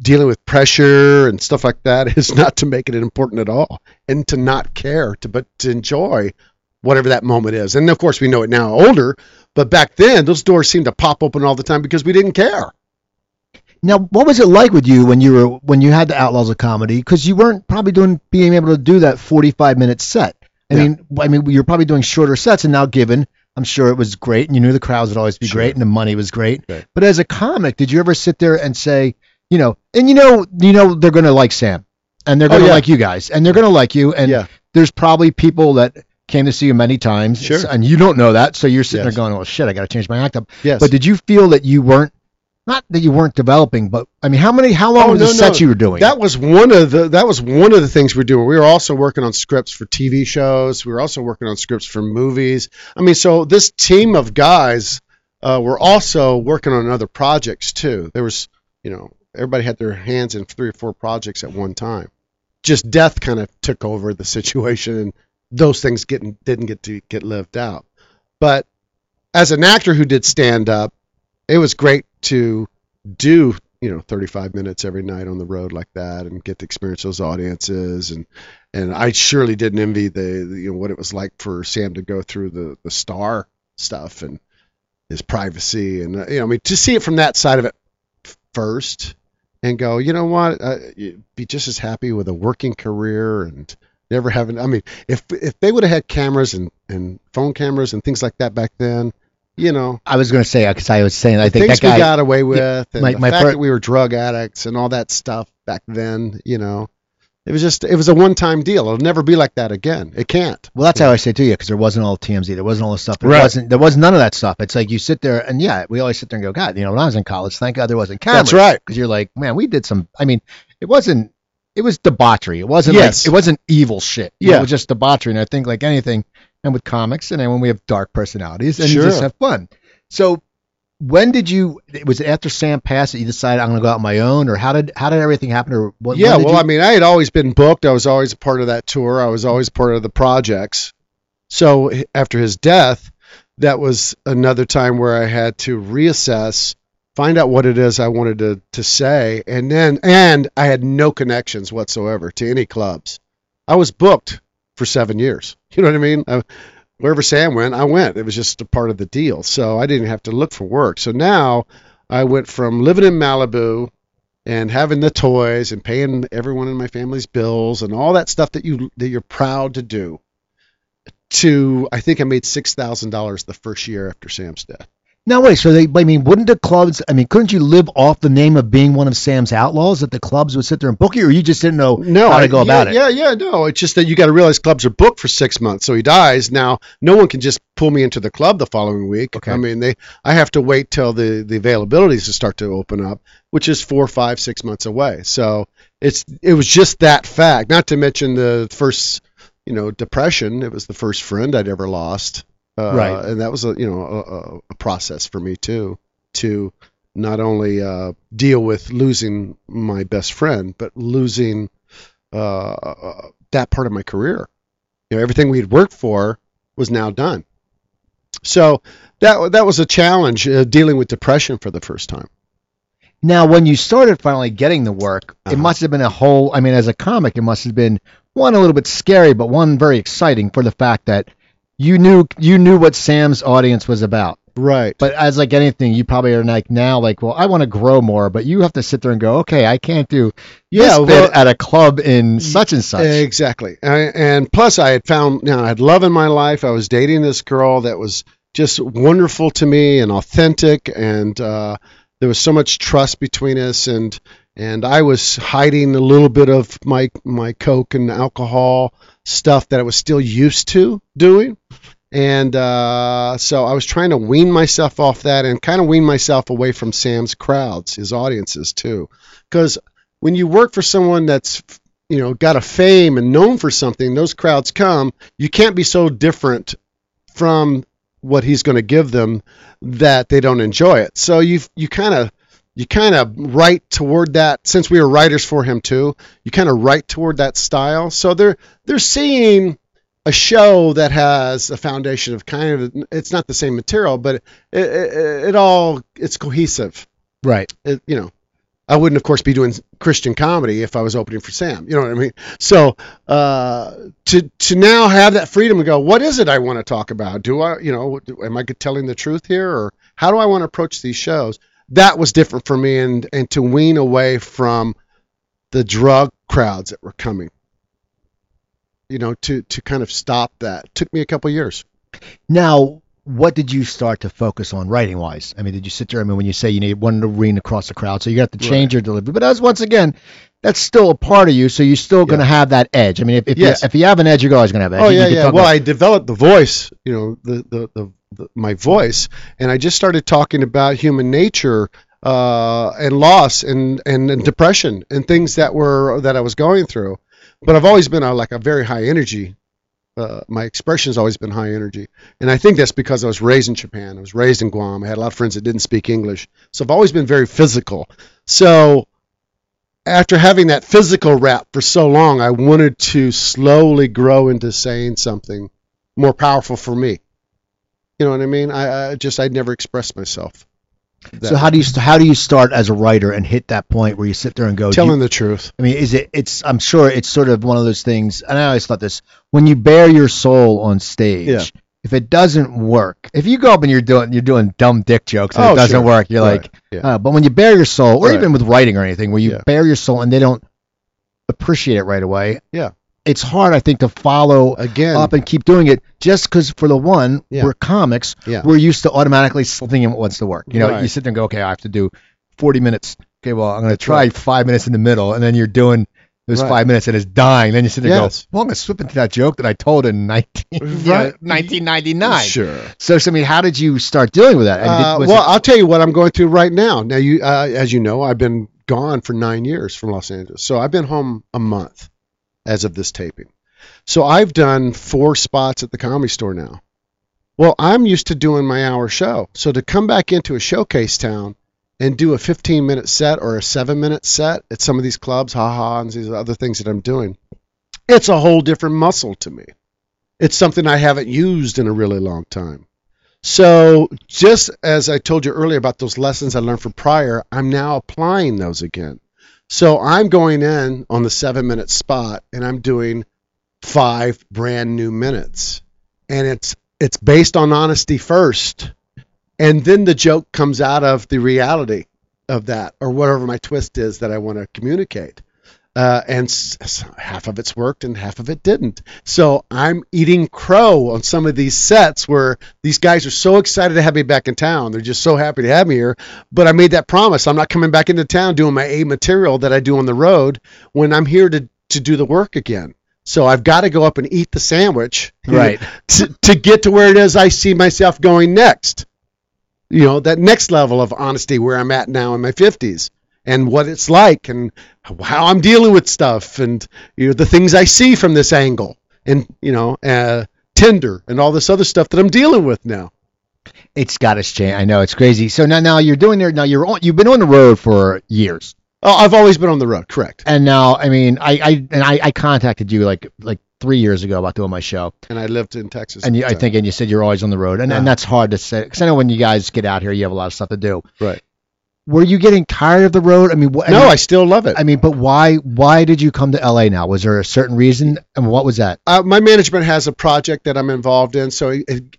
dealing with pressure and stuff like that is not to make it important at all and to not care to but to enjoy whatever that moment is and of course we know it now older but back then those doors seemed to pop open all the time because we didn't care now what was it like with you when you were when you had the outlaws of comedy because you weren't probably doing being able to do that 45 minute set i yeah. mean i mean you're probably doing shorter sets and now given I'm sure it was great, and you knew the crowds would always be sure. great, and the money was great. Right. But as a comic, did you ever sit there and say, you know, and you know, you know, they're going to like Sam, and they're going to oh, yeah. like you guys, and they're going to like you, and yeah. there's probably people that came to see you many times, sure. and you don't know that, so you're sitting yes. there going, "Oh shit, I got to change my act up." Yes. But did you feel that you weren't not that you weren't developing, but I mean, how many, how long oh, was no, the set no. you were doing? That was one of the that was one of the things we are doing. We were also working on scripts for TV shows. We were also working on scripts for movies. I mean, so this team of guys uh, were also working on other projects too. There was, you know, everybody had their hands in three or four projects at one time. Just death kind of took over the situation, and those things getting didn't get to get lived out. But as an actor who did stand up, it was great to do you know 35 minutes every night on the road like that and get to experience those audiences. And and I surely didn't envy the, the, you know what it was like for Sam to go through the the star stuff and his privacy. And uh, you know I mean to see it from that side of it first and go you know what? Uh, be just as happy with a working career and never having I mean if if they would have had cameras and and phone cameras and things like that back then you know. I was going to say because I was saying I think things that guy we got away with, yeah, and my, the my fact that we were drug addicts and all that stuff back then, you know. It was just it was a one time deal. It'll never be like that again. It can't. Well, that's how I say to you because there wasn't all TMZ. There wasn't all the stuff. There right. wasn't. There was none of that stuff. It's like you sit there and yeah, we always sit there and go, God, you know, when I was in college, thank God there wasn't cameras. That's right. Because you're like, man, we did some. I mean, it wasn't. It was debauchery. It wasn't yes. like it wasn't evil shit. Yeah. It was just debauchery. And I think like anything, and with comics, and then when we have dark personalities, and sure. just have fun. So when did you was it after Sam passed that you decided I'm going to go out on my own or how did how did everything happen or what Yeah, well you... I mean I had always been booked. I was always a part of that tour. I was always part of the projects. So after his death, that was another time where I had to reassess, find out what it is I wanted to to say and then and I had no connections whatsoever to any clubs. I was booked for 7 years. You know what I mean? I, wherever Sam went, I went. It was just a part of the deal. So I didn't have to look for work. So now I went from living in Malibu and having the toys and paying everyone in my family's bills and all that stuff that you that you're proud to do to I think I made six thousand dollars the first year after Sam's death. No wait, so they I mean wouldn't the clubs I mean couldn't you live off the name of being one of Sam's outlaws that the clubs would sit there and book you or you just didn't know No, how to go yeah, about it? Yeah, yeah, no. It's just that you got to realize clubs are booked for six months. So he dies. Now, no one can just pull me into the club the following week. Okay. I mean, they I have to wait till the the availabilities to start to open up, which is four, five, six months away. So it's it was just that fact. Not to mention the first, you know, depression. It was the first friend I'd ever lost. Uh, Right. And that was a you know a, a, process for me too to not only uh, deal with losing my best friend, but losing uh, that part of my career. You know, everything we had worked for was now done. So that that was a challenge uh, dealing with depression for the first time. Now, when you started finally getting the work, it Uh-huh. must have been a whole. I mean, as a comic, it must have been one a little bit scary, but one very exciting for the fact that you knew you knew what Sam's audience was about. Right. But as like anything, you probably are like now, like, well, I want to grow more, but you have to sit there and go, okay, I can't do Yeah, this well- bit at a club in such and such. Exactly. I, and plus, I had found, you know, I had love in my life. I was dating this girl that was just wonderful to me and authentic, and uh, there was so much trust between us. And and I was hiding a little bit of my my coke and alcohol stuff that I was still used to doing. And uh, so I was trying to wean myself off that and kind of wean myself away from Sam's crowds, his audiences too. Because when you work for someone that's you know got a fame and known for something, those crowds come. You can't be so different from what he's going to give them that they don't enjoy it. So you you kind of you kind of write toward that since we were writers for him too. You kind of write toward that style. So they're they're seeing a show that has a foundation of kind of it's not the same material, but it it, it all it's cohesive right. it, you know, I wouldn't, of course, be doing Christian comedy if I was opening for Sam. You know what I mean? So uh, to to now have that freedom to go, what is it I want to talk about? Do I, you know, am I telling the truth here, or how do I want to approach these shows? That was different for me, and and to wean away from the drug crowds that were coming. You know, to to kind of stop that took me a couple years. Now, what did you start to focus on writing wise? I mean, did you sit there? I mean, when you say you need one to read across the crowd, so you got to change your delivery. But as once again, that's still a part of you, so you're still going to have that edge. I mean, if if, Yes. you, if you have an edge, you're always going to have an edge. Oh yeah, yeah. Well, about- I developed the voice, you know, the the the my voice, and I just started talking about human nature uh, and loss and, and and depression and things that were that I was going through. But I've always been a, like a very high energy. Uh, my expression has always been high energy, and I think that's because I was raised in Japan. I was raised in Guam. I had a lot of friends that didn't speak English, so I've always been very physical. So after having that physical rap for so long, I wanted to slowly grow into saying something more powerful for me. You know what I mean? I, I just I'd never expressed myself. so how do you how do you start as a writer and hit that point where you sit there and go? do you- telling the truth? I mean, is it? It's. I'm sure it's sort of one of those things. And I always thought this: when you bare your soul on stage, Yeah. if it doesn't work, if you go up and you're doing you're doing dumb dick jokes and Oh, it doesn't sure. work, you're Right. like. Yeah. Uh, but when you bare your soul, or Right. even with writing or anything, where you Yeah. bare your soul and they don't appreciate it right away, Yeah. It's hard, I think, to follow Again, up and keep doing it. Just because, for the one, Yeah. we're comics, Yeah. we're used to automatically thinking what's to work. You know, Right. you sit there and go, okay, I have to do 40 minutes. Okay, well, I'm going to try five minutes in the middle, and then you're doing those Right. five minutes and it's dying. Then you sit there and go, well, I'm going to slip into that joke that I told in 19, you know, 1999. Sure. So, so, I mean, how did you start dealing with that? Uh, well, it- I'll tell you what I'm going through right now. Now, you, uh, as you know, I've been gone for nine years from Los Angeles, so I've been home a month as of this taping. So I've done four spots at the comedy store now. Well, I'm used to doing my hour show, so to come back into a showcase town and do a 15 minute set or a seven minute set at some of these clubs, haha, and these other things that I'm doing, it's a whole different muscle to me. It's something I haven't used in a really long time. So, just as I told you earlier about those lessons I learned from prior, I'm now applying those again. So, I'm going in on the seven minute spot and I'm doing five brand new minutes. And it's it's based on honesty first, and then the joke comes out of the reality of that or whatever my twist is that I want to communicate. Uh, and s- half of it's worked and half of it didn't. So I'm eating crow on some of these sets where these guys are so excited to have me back in town. They're just so happy to have me here. But I made that promise. I'm not coming back into town doing my A material that I do on the road when I'm here to, to do the work again. So I've got to go up and eat the sandwich Right. to, to get to where it is I see myself going next. You know, that next level of honesty where I'm at now in my 50s and what it's like and how I'm dealing with stuff and you know the things I see from this angle and you know uh, Tinder and all this other stuff that I'm dealing with now. It's got to change. I know it's crazy. So now, now you're doing there. Now you're on. You've been on the road for years, Oh, I've always been on the road, correct? and now I mean, I, I and I, I contacted you like like three years ago about doing my show, And I lived in Texas. and you, I think and you said you're always on the road, and, and Uh-huh. that's hard to say because I know when you guys get out here, you have a lot of stuff to do. Right. Were you getting tired of the road? I mean, what, no, I I still love it. I mean, but why why did you come to LA now? Was there a certain reason, and what was that? uh, my management has a project that I'm involved in. So, it, it-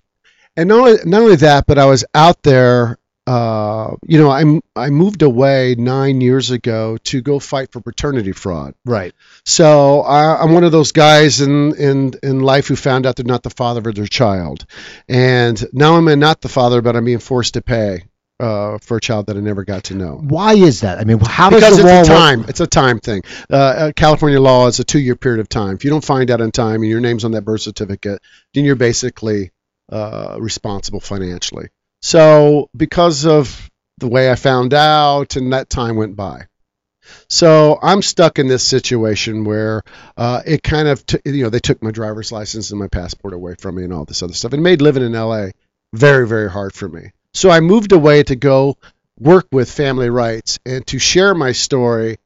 and not only not only that, but I was out there. Uh, you know, I'm I moved away nine years ago to go fight for paternity fraud. Right. So I, I'm one of those guys in, in in life who found out they're not the father of their child, and now I'm not the father, but I'm being forced to pay uh, for a child that I never got to know. Why is that? I mean, how Because does the it's a law work? time. It's a time thing. Uh, uh, California law is a two-year period of time. If you don't find out in time and your name's on that birth certificate, then you're basically uh, responsible financially. So because of the way I found out, and that time went by. So I'm stuck in this situation where uh, it kind of, t- you know, they took my driver's license and my passport away from me and all this other stuff. and made living in LA very, very hard for me. So I moved away to go work with family rights and to share my story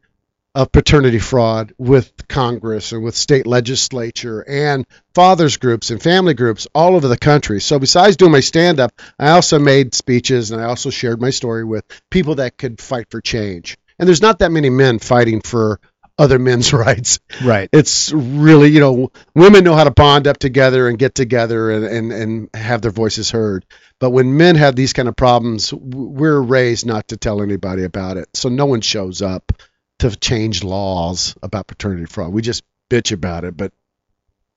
of paternity fraud with Congress and with state legislature and fathers groups and family groups all over the country. So besides doing my stand up, I also made speeches and I also shared my story with people that could fight for change. And there's not that many men fighting for other men's rights. Right. It's really, you know, women know how to bond up together and get together and, and, and have their voices heard. But when men have these kind of problems, we're raised not to tell anybody about it. So no one shows up to change laws about paternity fraud. We just bitch about it, but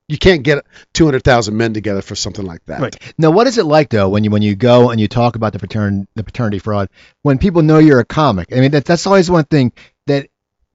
you can't get 200,000 men together for something like that. Right. Now, what is it like though when you when you go and you talk about the patern the paternity fraud when people know you're a comic? I mean, that, that's always one thing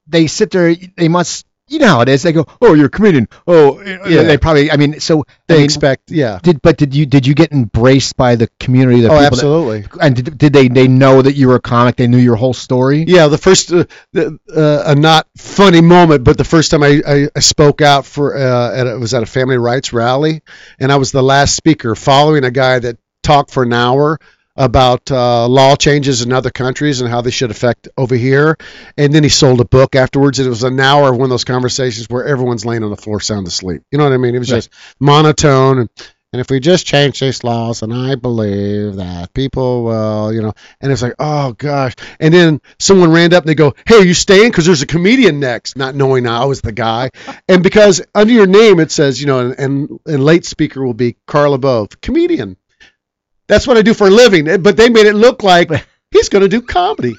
they sit there. They must, you know how it is. They go, "Oh, you're a comedian." Oh, Yeah. They probably. I mean, so They I mean, expect, yeah. Did but did you did you get embraced by the community? The Oh, absolutely. That, and did, did they they know that you were a comic? They knew your whole story. Yeah, the first uh, the, uh, a not funny moment, but the first time I, I, I spoke out for uh, at, it was at a family rights rally, and I was the last speaker, following a guy that talked for an hour about uh, law changes in other countries and how they should affect over here, and then he sold a book afterwards. And it was an hour of one of those conversations where everyone's laying on the floor sound asleep. You know what I mean? It was Right. just monotone and. And if we just change these laws, and I believe that people will, you know, and it's like, oh gosh. And then someone ran up and they go, hey, are you staying? Because there's a comedian next, not knowing I was the guy. And because under your name it says, you know, and, and, and late speaker will be Carl LaBove, comedian. That's what I do for a living. But they made it look like he's going to do comedy.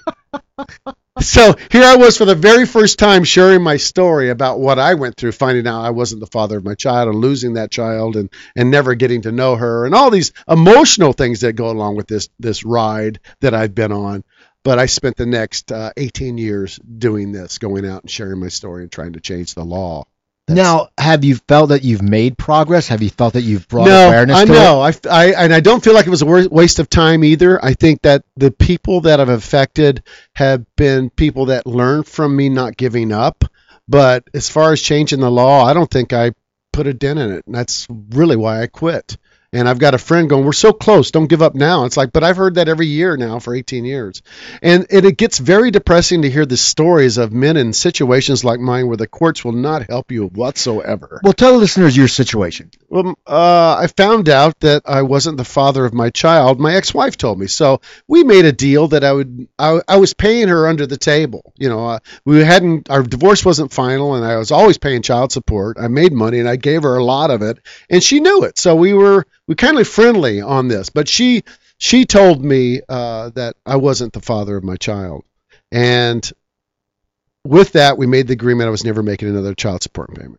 so here I was for the very first time sharing my story about what I went through, finding out I wasn't the father of my child and losing that child and, and never getting to know her and all these emotional things that go along with this this ride that I've been on. But I spent the next uh, 18 years doing this, going out and sharing my story and trying to change the law. That's- Now, have you felt that you've made progress? Have you felt that you've brought no, awareness I to know. I, I, and I don't feel like it was a waste of time either. I think that the people that I've affected have been people that learned from me not giving up. But as far as changing the law, I don't think I put a dent in it. And that's really why I quit. And I've got a friend going, We're so close. Don't give up now. It's like, but I've heard that every year now for 18 years. And it, it gets very depressing to hear the stories of men in situations like mine where the courts will not help you whatsoever. Well, tell the listeners your situation. Well, uh, I found out that I wasn't the father of my child. My ex-wife told me. So we made a deal that I would. I, I was paying her under the table. You know, uh, we hadn't. Our divorce wasn't final, and I was always paying child support. I made money, and I gave her a lot of it, and she knew it. So we were we kind of friendly on this. But she she told me uh, that I wasn't the father of my child, and with that, we made the agreement I was never making another child support payment.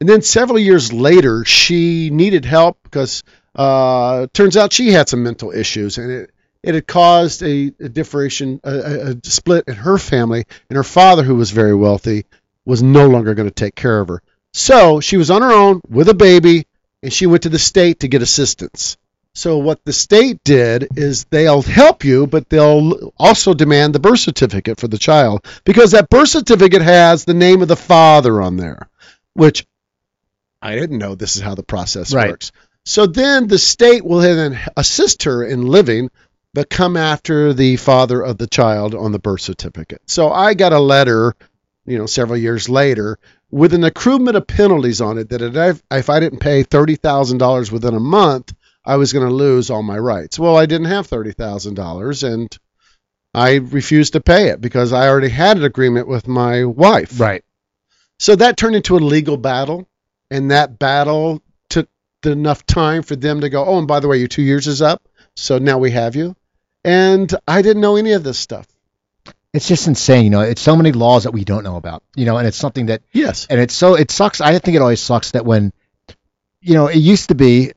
And then several years later, she needed help because uh, turns out she had some mental issues, and it it had caused a, a differentiation, a, a split in her family, and her father, who was very wealthy, was no longer going to take care of her. So she was on her own with a baby, and she went to the state to get assistance. So what the state did is they'll help you, but they'll also demand the birth certificate for the child because that birth certificate has the name of the father on there, which I didn't know this is how the process Right. works. So then the state will then assist her in living, but come after the father of the child on the birth certificate. So I got a letter, you know, several years later with an accruement of penalties on it that if I, if I didn't pay thirty thousand dollars within a month, I was going to lose all my rights. Well, I didn't have thirty thousand dollars, and I refused to pay it because I already had an agreement with my wife. Right. So that turned into a legal battle, and that battle took enough time for them to go, oh, and by the way, your two years is up, so now we have you. And I didn't know any of this stuff. It's just insane. You know, it's so many laws that we don't know about. You know, and it's something that Yes. and it's so it sucks. I think it always sucks that when, you know, it used to be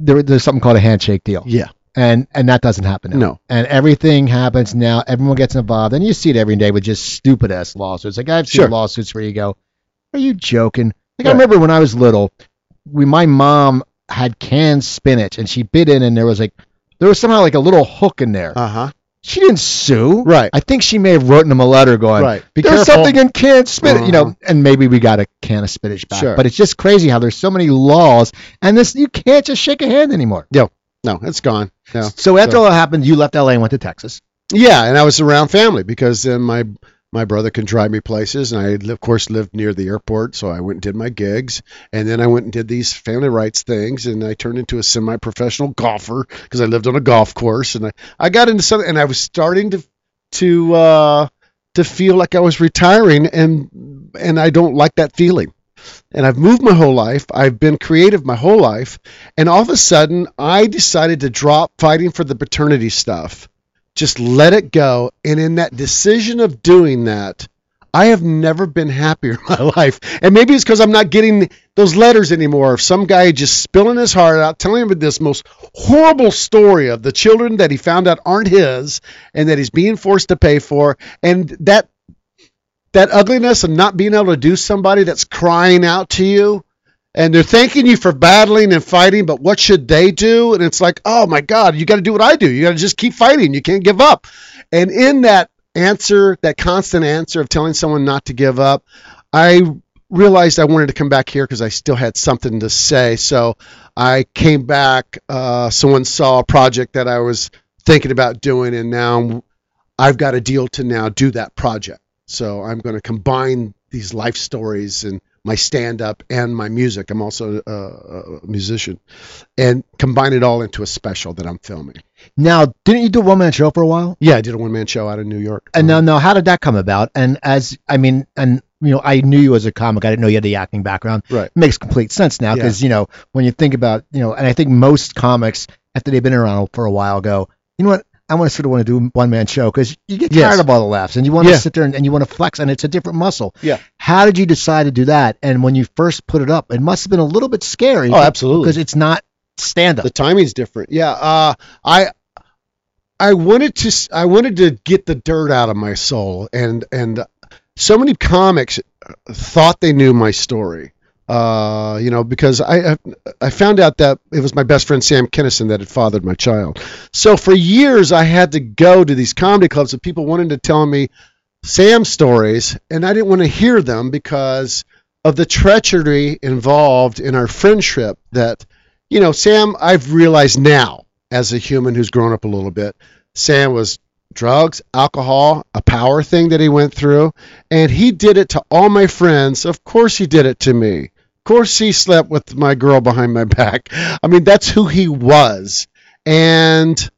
there, there's something called a handshake deal, Yeah. and and that doesn't happen now. No. And everything happens now. Everyone gets involved, and you see it every day with just stupid ass lawsuits. Like I've seen Sure. lawsuits where you go, "Are you joking?" Like I remember when I was little, we my mom had canned spinach, and she bit in, and there was like there was somehow like a little hook in there. Uh huh. she didn't sue. Right. I think she may have written him a letter going, Right. Be there's careful. something in canned spinach, you know, Uh-huh. and maybe we got a can of spinach back. Sure. But it's just crazy how there's so many laws, and this you can't just shake a hand anymore. No, it's gone. No. So after So- all that happened, you left LA and went to Texas. Yeah, and I was around family because then my my brother can drive me places, and I of course lived near the airport, so I went and did my gigs, and then I went and did these family rights things, and I turned into a semi-professional golfer because I lived on a golf course, and I I got into something, and I was starting to to uh, to feel like I was retiring, and and I don't like that feeling. And I've moved my whole life. I've been creative my whole life. And all of a sudden, I decided to drop fighting for the paternity stuff just let it go. And in that decision of doing that, I have never been happier in my life. And maybe it's because I'm not getting those letters anymore of some guy just spilling his heart out, telling me this most horrible story of the children that he found out aren't his and that he's being forced to pay for. And that that ugliness of not being able to do somebody that's crying out to you and they're thanking you for battling and fighting, but what should they do? And it's like, oh my God, you got to do what I do. You got to just keep fighting. You can't give up. And in that answer, that constant answer of telling someone not to give up, I realized I wanted to come back here because I still had something to say. So I came back. Uh, someone saw a project that I was thinking about doing, and now I've got a deal to now do that project. So I'm going to combine these life stories and my stand up and my music. I'm also a, a musician and combine it all into a special that I'm filming. Now, didn't you do a one man show for a while? Yeah, I did a one man show out of New York. And now, now, how did that come about? And as I mean, and you know, I knew you as a comic. I didn't know you had the acting background. Right. makes complete sense now Yeah. because you know when you think about you know, and I think most comics after they've been around for a while go, you know what? I want to sort of want to do one man show because you get Yes. tired of all the laughs and you want to sit there and, and you want to flex and it's a different muscle. Yeah. How did you decide to do that? And when you first put it up, it must have been a little bit scary. Oh, absolutely. Because it's not stand up. the timing's different. Yeah, uh, I I wanted to I wanted to get the dirt out of my soul, and and so many comics thought they knew my story. Uh, you know, because I I- found out that it was my best friend Sam Kinison that had fathered my child. So for years I had to go to these comedy clubs of people wanting to tell me Sam stories, and I didn't want to hear them because of the treachery involved in our friendship that you know, Sam, I've realized now as a human who's grown up a little bit, Sam was drugs, alcohol, a power thing that he went through, and he did it to all my friends. Of course, he did it to me. Of course, he slept with my girl behind my back. I mean, that's who he was. And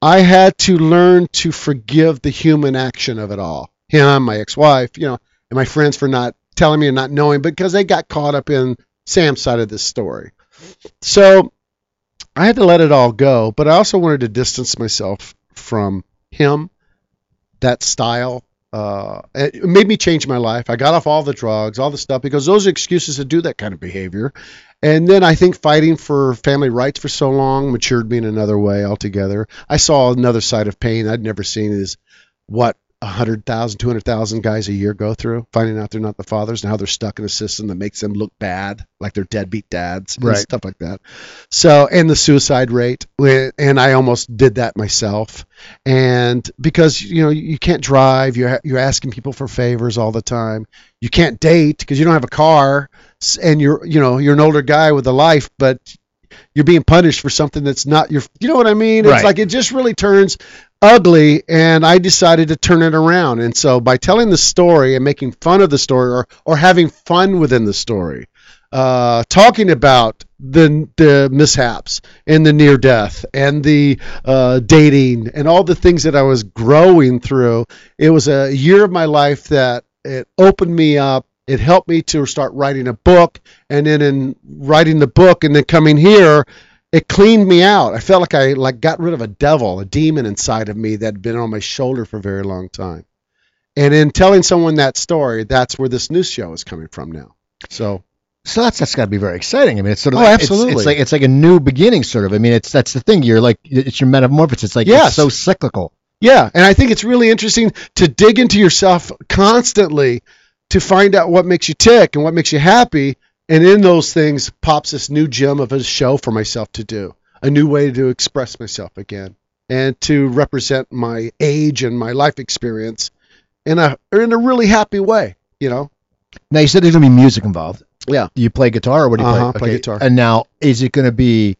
I had to learn to forgive the human action of it all. Him, my ex wife, you know, and my friends for not telling me and not knowing because they got caught up in Sam's side of this story. So I had to let it all go, but I also wanted to distance myself from him, that style. Uh, it made me change my life. I got off all the drugs, all the stuff, because those are excuses to do that kind of behavior. And then I think fighting for family rights for so long matured me in another way altogether. I saw another side of pain I'd never seen is what 100,000, 200,000 guys a year go through, finding out they're not the fathers and how they're stuck in a system that makes them look bad, like they're deadbeat dads and Right. stuff like that. So, and the suicide rate, and I almost did that myself. And because you know you can't drive, you're you're asking people for favors all the time. You can't date because you don't have a car, and you're you know you're an older guy with a life, but you're being punished for something that's not your. You know what I mean? It's Right. like it just really turns ugly and I decided to turn it around. And so by telling the story and making fun of the story or, or having fun within the story, uh, talking about the the mishaps and the near death and the uh, dating and all the things that I was growing through, it was a year of my life that it opened me up. It helped me to start writing a book, and then in writing the book and then coming here, it cleaned me out. I felt like I like got rid of a devil, a demon inside of me that had been on my shoulder for a very long time. And in telling someone that story, that's where this new show is coming from now. So So that's that's got to be very exciting. I mean, it's sort of Oh, like, it's- absolutely. It's, like it's like a new beginning, sort of. I mean, it's that's the thing. You're like it's your metamorphosis. It's like Yes. it's so cyclical. yeah, and I think it's really interesting to dig into yourself constantly to find out what makes you tick and what makes you happy. And in those things pops this new gem of a show for myself to do, a new way to express myself again, and to represent my age and my life experience in a in a really happy way. You know. Now you said there's gonna be music involved. Yeah. Do you play guitar or what do you Uh-huh, play? play guitar. And now is it gonna be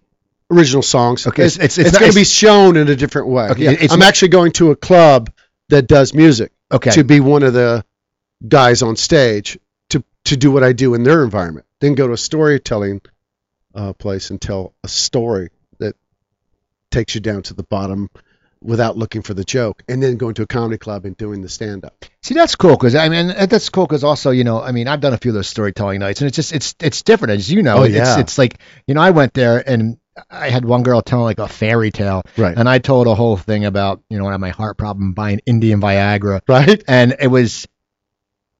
original songs. Okay, it's, it's- it's, it's going to be shown in a different way. Okay, Yeah, I'm actually going to a club that does music okay? to be one of the guys on stage to to do what I do in their environment. Then go to a storytelling uh, place and tell a story that takes you down to the bottom without looking for the joke, and then going to a comedy club and doing the stand up. See, that's cool because I mean that's cool because also you know I mean I've done a few of those storytelling nights and it's just it's it's different as you know. Oh, it's yeah. it's like you know I went there and I had one girl telling like a fairy tale Right. and I told a whole thing about you know I had my heart problem buying Indian Viagra Right. and it was.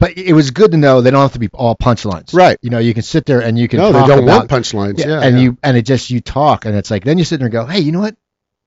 But it was good to know they don't have to be all punchlines. Right. You know, you can sit there and you can No, they don't about want punchlines. Yeah. and yeah. you and it just you talk and it's like then you sit there and go, hey, you know what?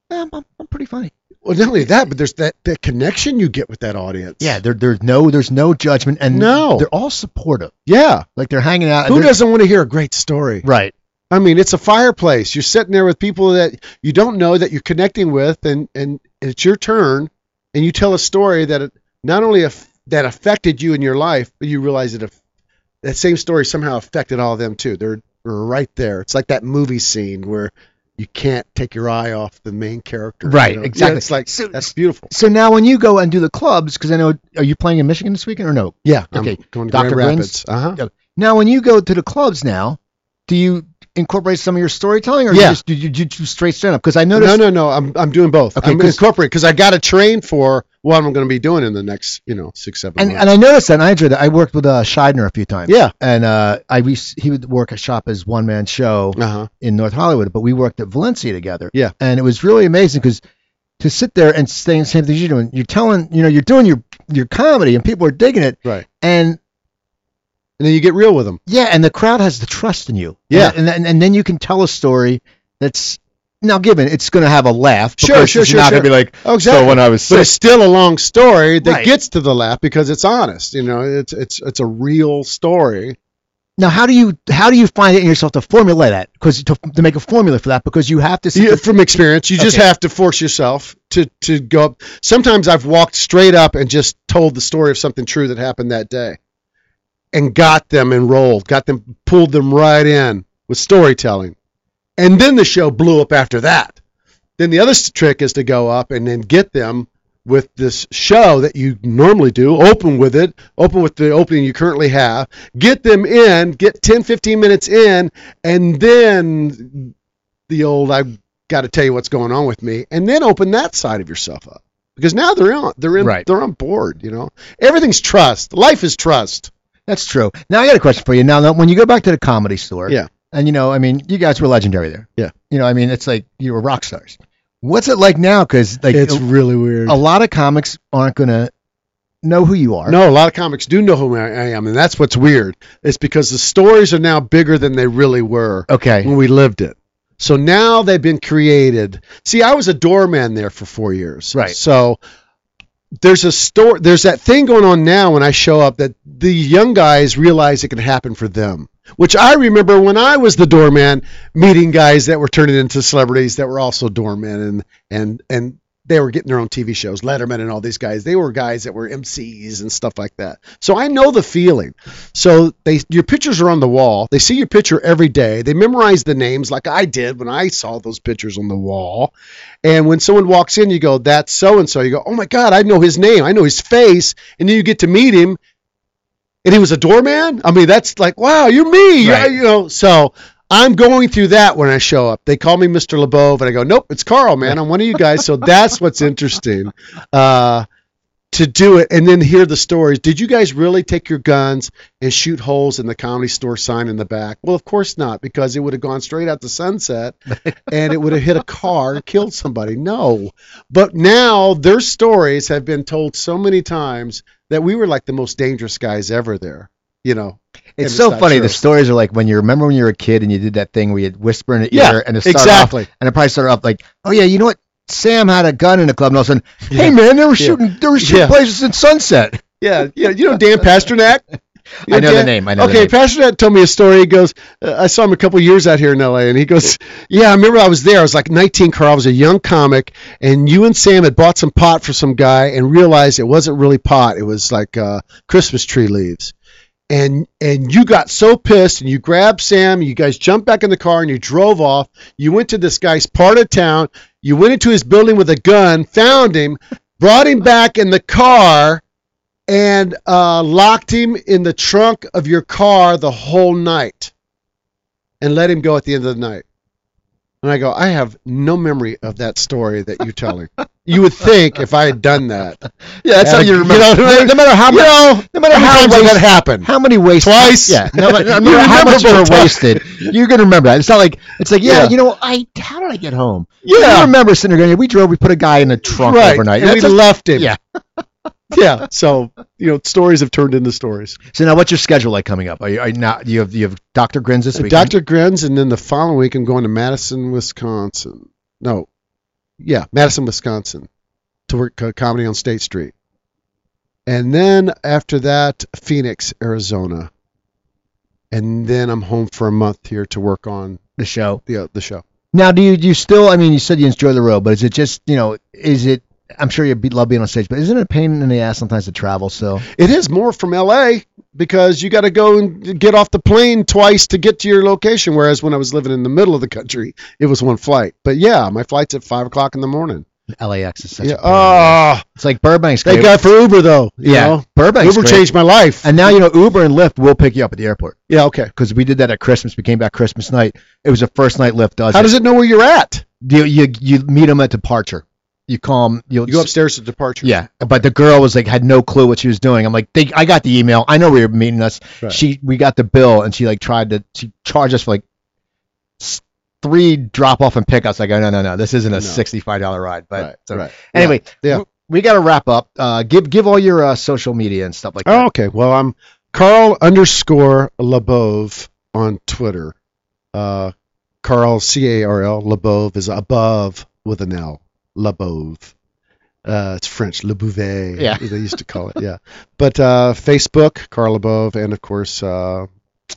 I'm, I'm, I'm pretty funny. Well, not only that, but there's that that connection you get with that audience. Yeah, there, there's no there's no judgment and No. they're all supportive. Yeah. Like they're hanging out. Who doesn't want to hear a great story? Right. I mean, it's a fireplace. You're sitting there with people that you don't know that you're connecting with, and and it's your turn, and you tell a story that it not only af- that affected you in your life, but you realize that if that same story somehow affected all of them too. They're, they're right there. It's like that movie scene where you can't take your eye off the main character. you Right, know? exactly. Yeah, it's like So- that's beautiful. So now when you go and do the clubs, because I know, are you playing in Michigan this weekend or no? Yeah. Okay. I'm going to Dr. Grand Rapids. Uh huh. Now when you go to the clubs now, do you incorporate some of your storytelling or Yeah. you just do you, do straight stand up? Because I noticed. No, no, no. I'm I'm doing both. Okay, I'm incorporate because I got to train for what I'm going to be doing in the next, you know, six, seven And, months. and I noticed that, and I enjoyed that. I worked with uh, Shydner a few times. Yeah. And uh, I we, he would work a shop as one man show uh huh. in North Hollywood, but we worked at Valencia together. Yeah. And it was really amazing because to sit there and saying the same things you're doing, you're telling, you know, you're doing your your comedy and people are digging it. Right. And And then you get real with them. yeah, and the crowd has the trust in you. Yeah. And and, and then you can tell a story that's now given it's going to have a laugh. Sure, sure, sure, not sure. going to be like Oh, exactly. so when I was but it's still a long story that Right. gets to the laugh because it's honest. You know, it's it's it's a real story. Now, how do you how do you find it in yourself to formulate that? Because to, to make a formula for that, because you have to. You, there- from experience, you just have to force yourself to to go up. Sometimes I've walked straight up and just told the story of something true that happened that day, and got them enrolled, got them pulled them right in with storytelling, and then the show blew up after that. Then the other trick is to go up and then get them with this show that you normally do. Open with it. Open with the opening you currently have. Get them in. Get 10, 15 minutes in, and then the old I've got to tell you what's going on with me, and then open that side of yourself up because now they're on. They're in. Right. They're on board. You know, everything's trust. Life is trust. That's true. Now I got a question for you. Now, now, when you go back to the comedy store, Yeah. and you know, I mean, you guys were legendary there. Yeah. You know, I mean, it's like you were rock stars. What's it like now? Because like it's a, really weird. a lot of comics aren't gonna know who you are. No, a lot of comics do know who I I am, and that's what's weird. It's because the stories are now bigger than they really were Okay. when we lived it. So now they've been created. See, I was a doorman there for four years. Right. So there's a store. There's that thing going on now when I show up that the young guys realize it can happen for them. Which I remember when I was the doorman, meeting guys that were turning into celebrities that were also doormen, and and and they were getting their own TV shows, Letterman and all these guys. They were guys that were MCs and stuff like that. So I know the feeling. So they your pictures are on the wall. They see your picture every day. They memorize the names like I did when I saw those pictures on the wall. And when someone walks in, you go, "That's so and so." You go, "Oh my God, I know his name. I know his face." And then you get to meet him, and he was a doorman. I mean, that's like, wow, you're me. Right. you know, so. I'm going through that when I show up. They call me Mr. LeBeau, and I go, nope, it's Carl, man. I'm one of you guys. So that's what's interesting uh, to do it and then hear the stories. Did you guys really take your guns and shoot holes in the comedy store sign in the back? Well, of course not, because it would have gone straight out to sunset and it would have hit a car and killed somebody. No. But now their stories have been told so many times that we were like the most dangerous guys ever there. You know, It's it's so not funny. true. The stories are like when you remember when you were a kid and you did that thing where you whisper in the Yeah, ear and it started exactly. off, and it probably started off like, oh yeah, you know what? Sam had a gun in the club, and all of a sudden, hey man, they were shooting, they were shooting Yeah. places in Sunset. Yeah, yeah. You know Dan Pasternak? You I know the name. I know the okay. Pasternak told me a story. He goes, uh, I saw him a couple years out here in LA, and he goes, Yeah, I remember I was there. I was like 19, Carl. I was a young comic, and you and Sam had bought some pot for some guy and realized it wasn't really pot. It was like uh, Christmas tree leaves. And and you got so pissed, and you grabbed Sam. You guys jumped back in the car, and you drove off. You went to this guy's part of town. You went into his building with a gun, found him, brought him back in the car and uh, locked him in the trunk of your car the whole night and let him go at the end of the night. And I go, I have no memory of that story that you're telling. you would think if I had done that. Yeah, that's how you you remember. know, no, no matter how You much, know, no matter how many times that happen? how many wastes Twice? Yeah, no, matter, no You matter how much you were wasted, you're gonna remember that. It's not like it's like yeah, Yeah. you know, I how did I get home? Yeah. you remember sitting there going, we drove, we put a guy in the trunk right. overnight. And we a- left him. yeah. Yeah. So, you know, stories have turned into stories. So now, what's your schedule like coming up? Are you, are you now? You have you have Dr. Grins this week. Dr. Grins, and then the following week I'm going to Madison, Wisconsin. No, yeah, Madison, Wisconsin, to work uh, comedy on State Street, and then after that, Phoenix, Arizona, and then I'm home for a month here to work on the show. the uh, the show. Now, do you do you still? I mean, you said you enjoy the road, but is it just you know? Is it? I'm sure you be- love being on stage, but isn't it a pain in the ass sometimes to travel? So It is more from L.A. because you got to go and get off the plane twice to get to your location. Whereas when I was living in the middle of the country, it was one flight. But yeah, my flight's at five o'clock in the morning. LAX is such Yeah. a. Oh, it's like Burbank's. thank. God for Uber though. You yeah, know? Burbank's Uber great. changed my life. And now you know Uber and Lyft will pick you up at the airport yeah, okay. because we did that at Christmas. We came back Christmas night. It was the first night Lyft does. How it. does it know where you're at? you you you meet them at departure? You call them. You go upstairs to departure. Yeah, but the girl was like had no clue what she was doing. I'm like, they, I got the email. I know where you're meeting us. Right. She, we got the bill, and she like tried to she charged us for like three drop off and pickups. I go, no, no, no, this isn't a No. sixty five dollar ride. But Right. so- right. anyway, Yeah. w- we got to wrap up. Uh, give give all your uh, social media and stuff like Oh, that. okay. Well, I'm Carl underscore Labove on Twitter. Uh, Carl C A R L Labove is above with an L. Labove. Uh, it's French, Le Bouvet. Yeah. They used to call it. Yeah. But uh, Facebook, Carl Labove, and of course uh,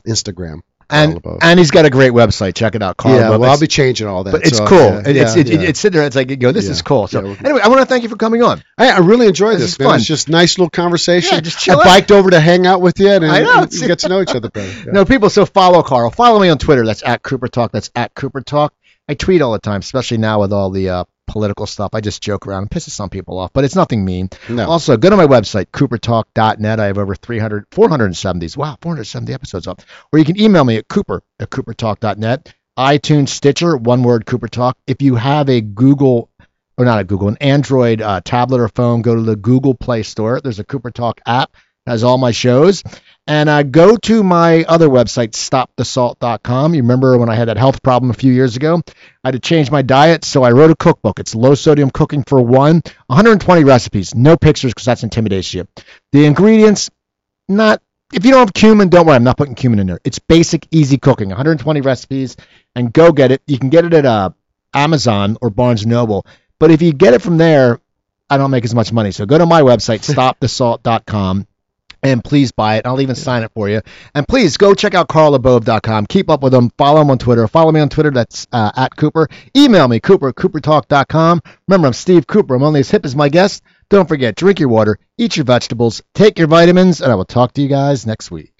Instagram. And and he's got a great website. Check it out, Carl. yeah. Well, I'll be changing all that. but it's so, cool. yeah, it's yeah, it, yeah. it's sitting there. It's like you go, this is cool. So anyway, I want to thank you for coming on. I, I really enjoyed This this, is man. fun. It's just nice little conversation. Yeah, just chill I out. biked over to hang out with you, and, I know, we get to know each other better. No, people, so follow Carl. Follow me on Twitter. That's at Cooper Talk. That's at Cooper Talk. I tweet all the time, especially now with all the uh, political stuff. I just joke around and pisses some people off, but it's nothing mean. No. Also, go to my website, coopertalk.net. I have over 300, 470s. Wow, 470 episodes up. Or you can email me at cooper at coopertalk.net. iTunes, Stitcher, one word, Cooper Talk. If you have a Google, or not a Google, an Android uh, tablet or phone, go to the Google Play Store. There's a Cooper Talk app. Has all my shows. And uh, go to my other website, stopthesalt.com. You remember when I had that health problem a few years ago? I had to change my diet, so I wrote a cookbook. It's low sodium cooking for one, 120 recipes, no pictures because that's intimidates you. The ingredients, not if you don't have cumin, don't worry. I'm not putting cumin in there. It's basic, easy cooking. 120 recipes, and go get it. You can get it at uh, Amazon or Barnes Noble. But if you get it from there, I don't make as much money. So go to my website, stopthesalt.com, and please buy it. I'll even sign it for you. And please go check out carlabove.com. Keep up with him. Follow him on Twitter. Follow me on Twitter. That's uh, at Cooper. Email me, Cooper at coopertalk.com. Remember, I'm Steve Cooper. I'm only as hip as my guest. Don't forget, drink your water, eat your vegetables, take your vitamins, and I will talk to you guys next week.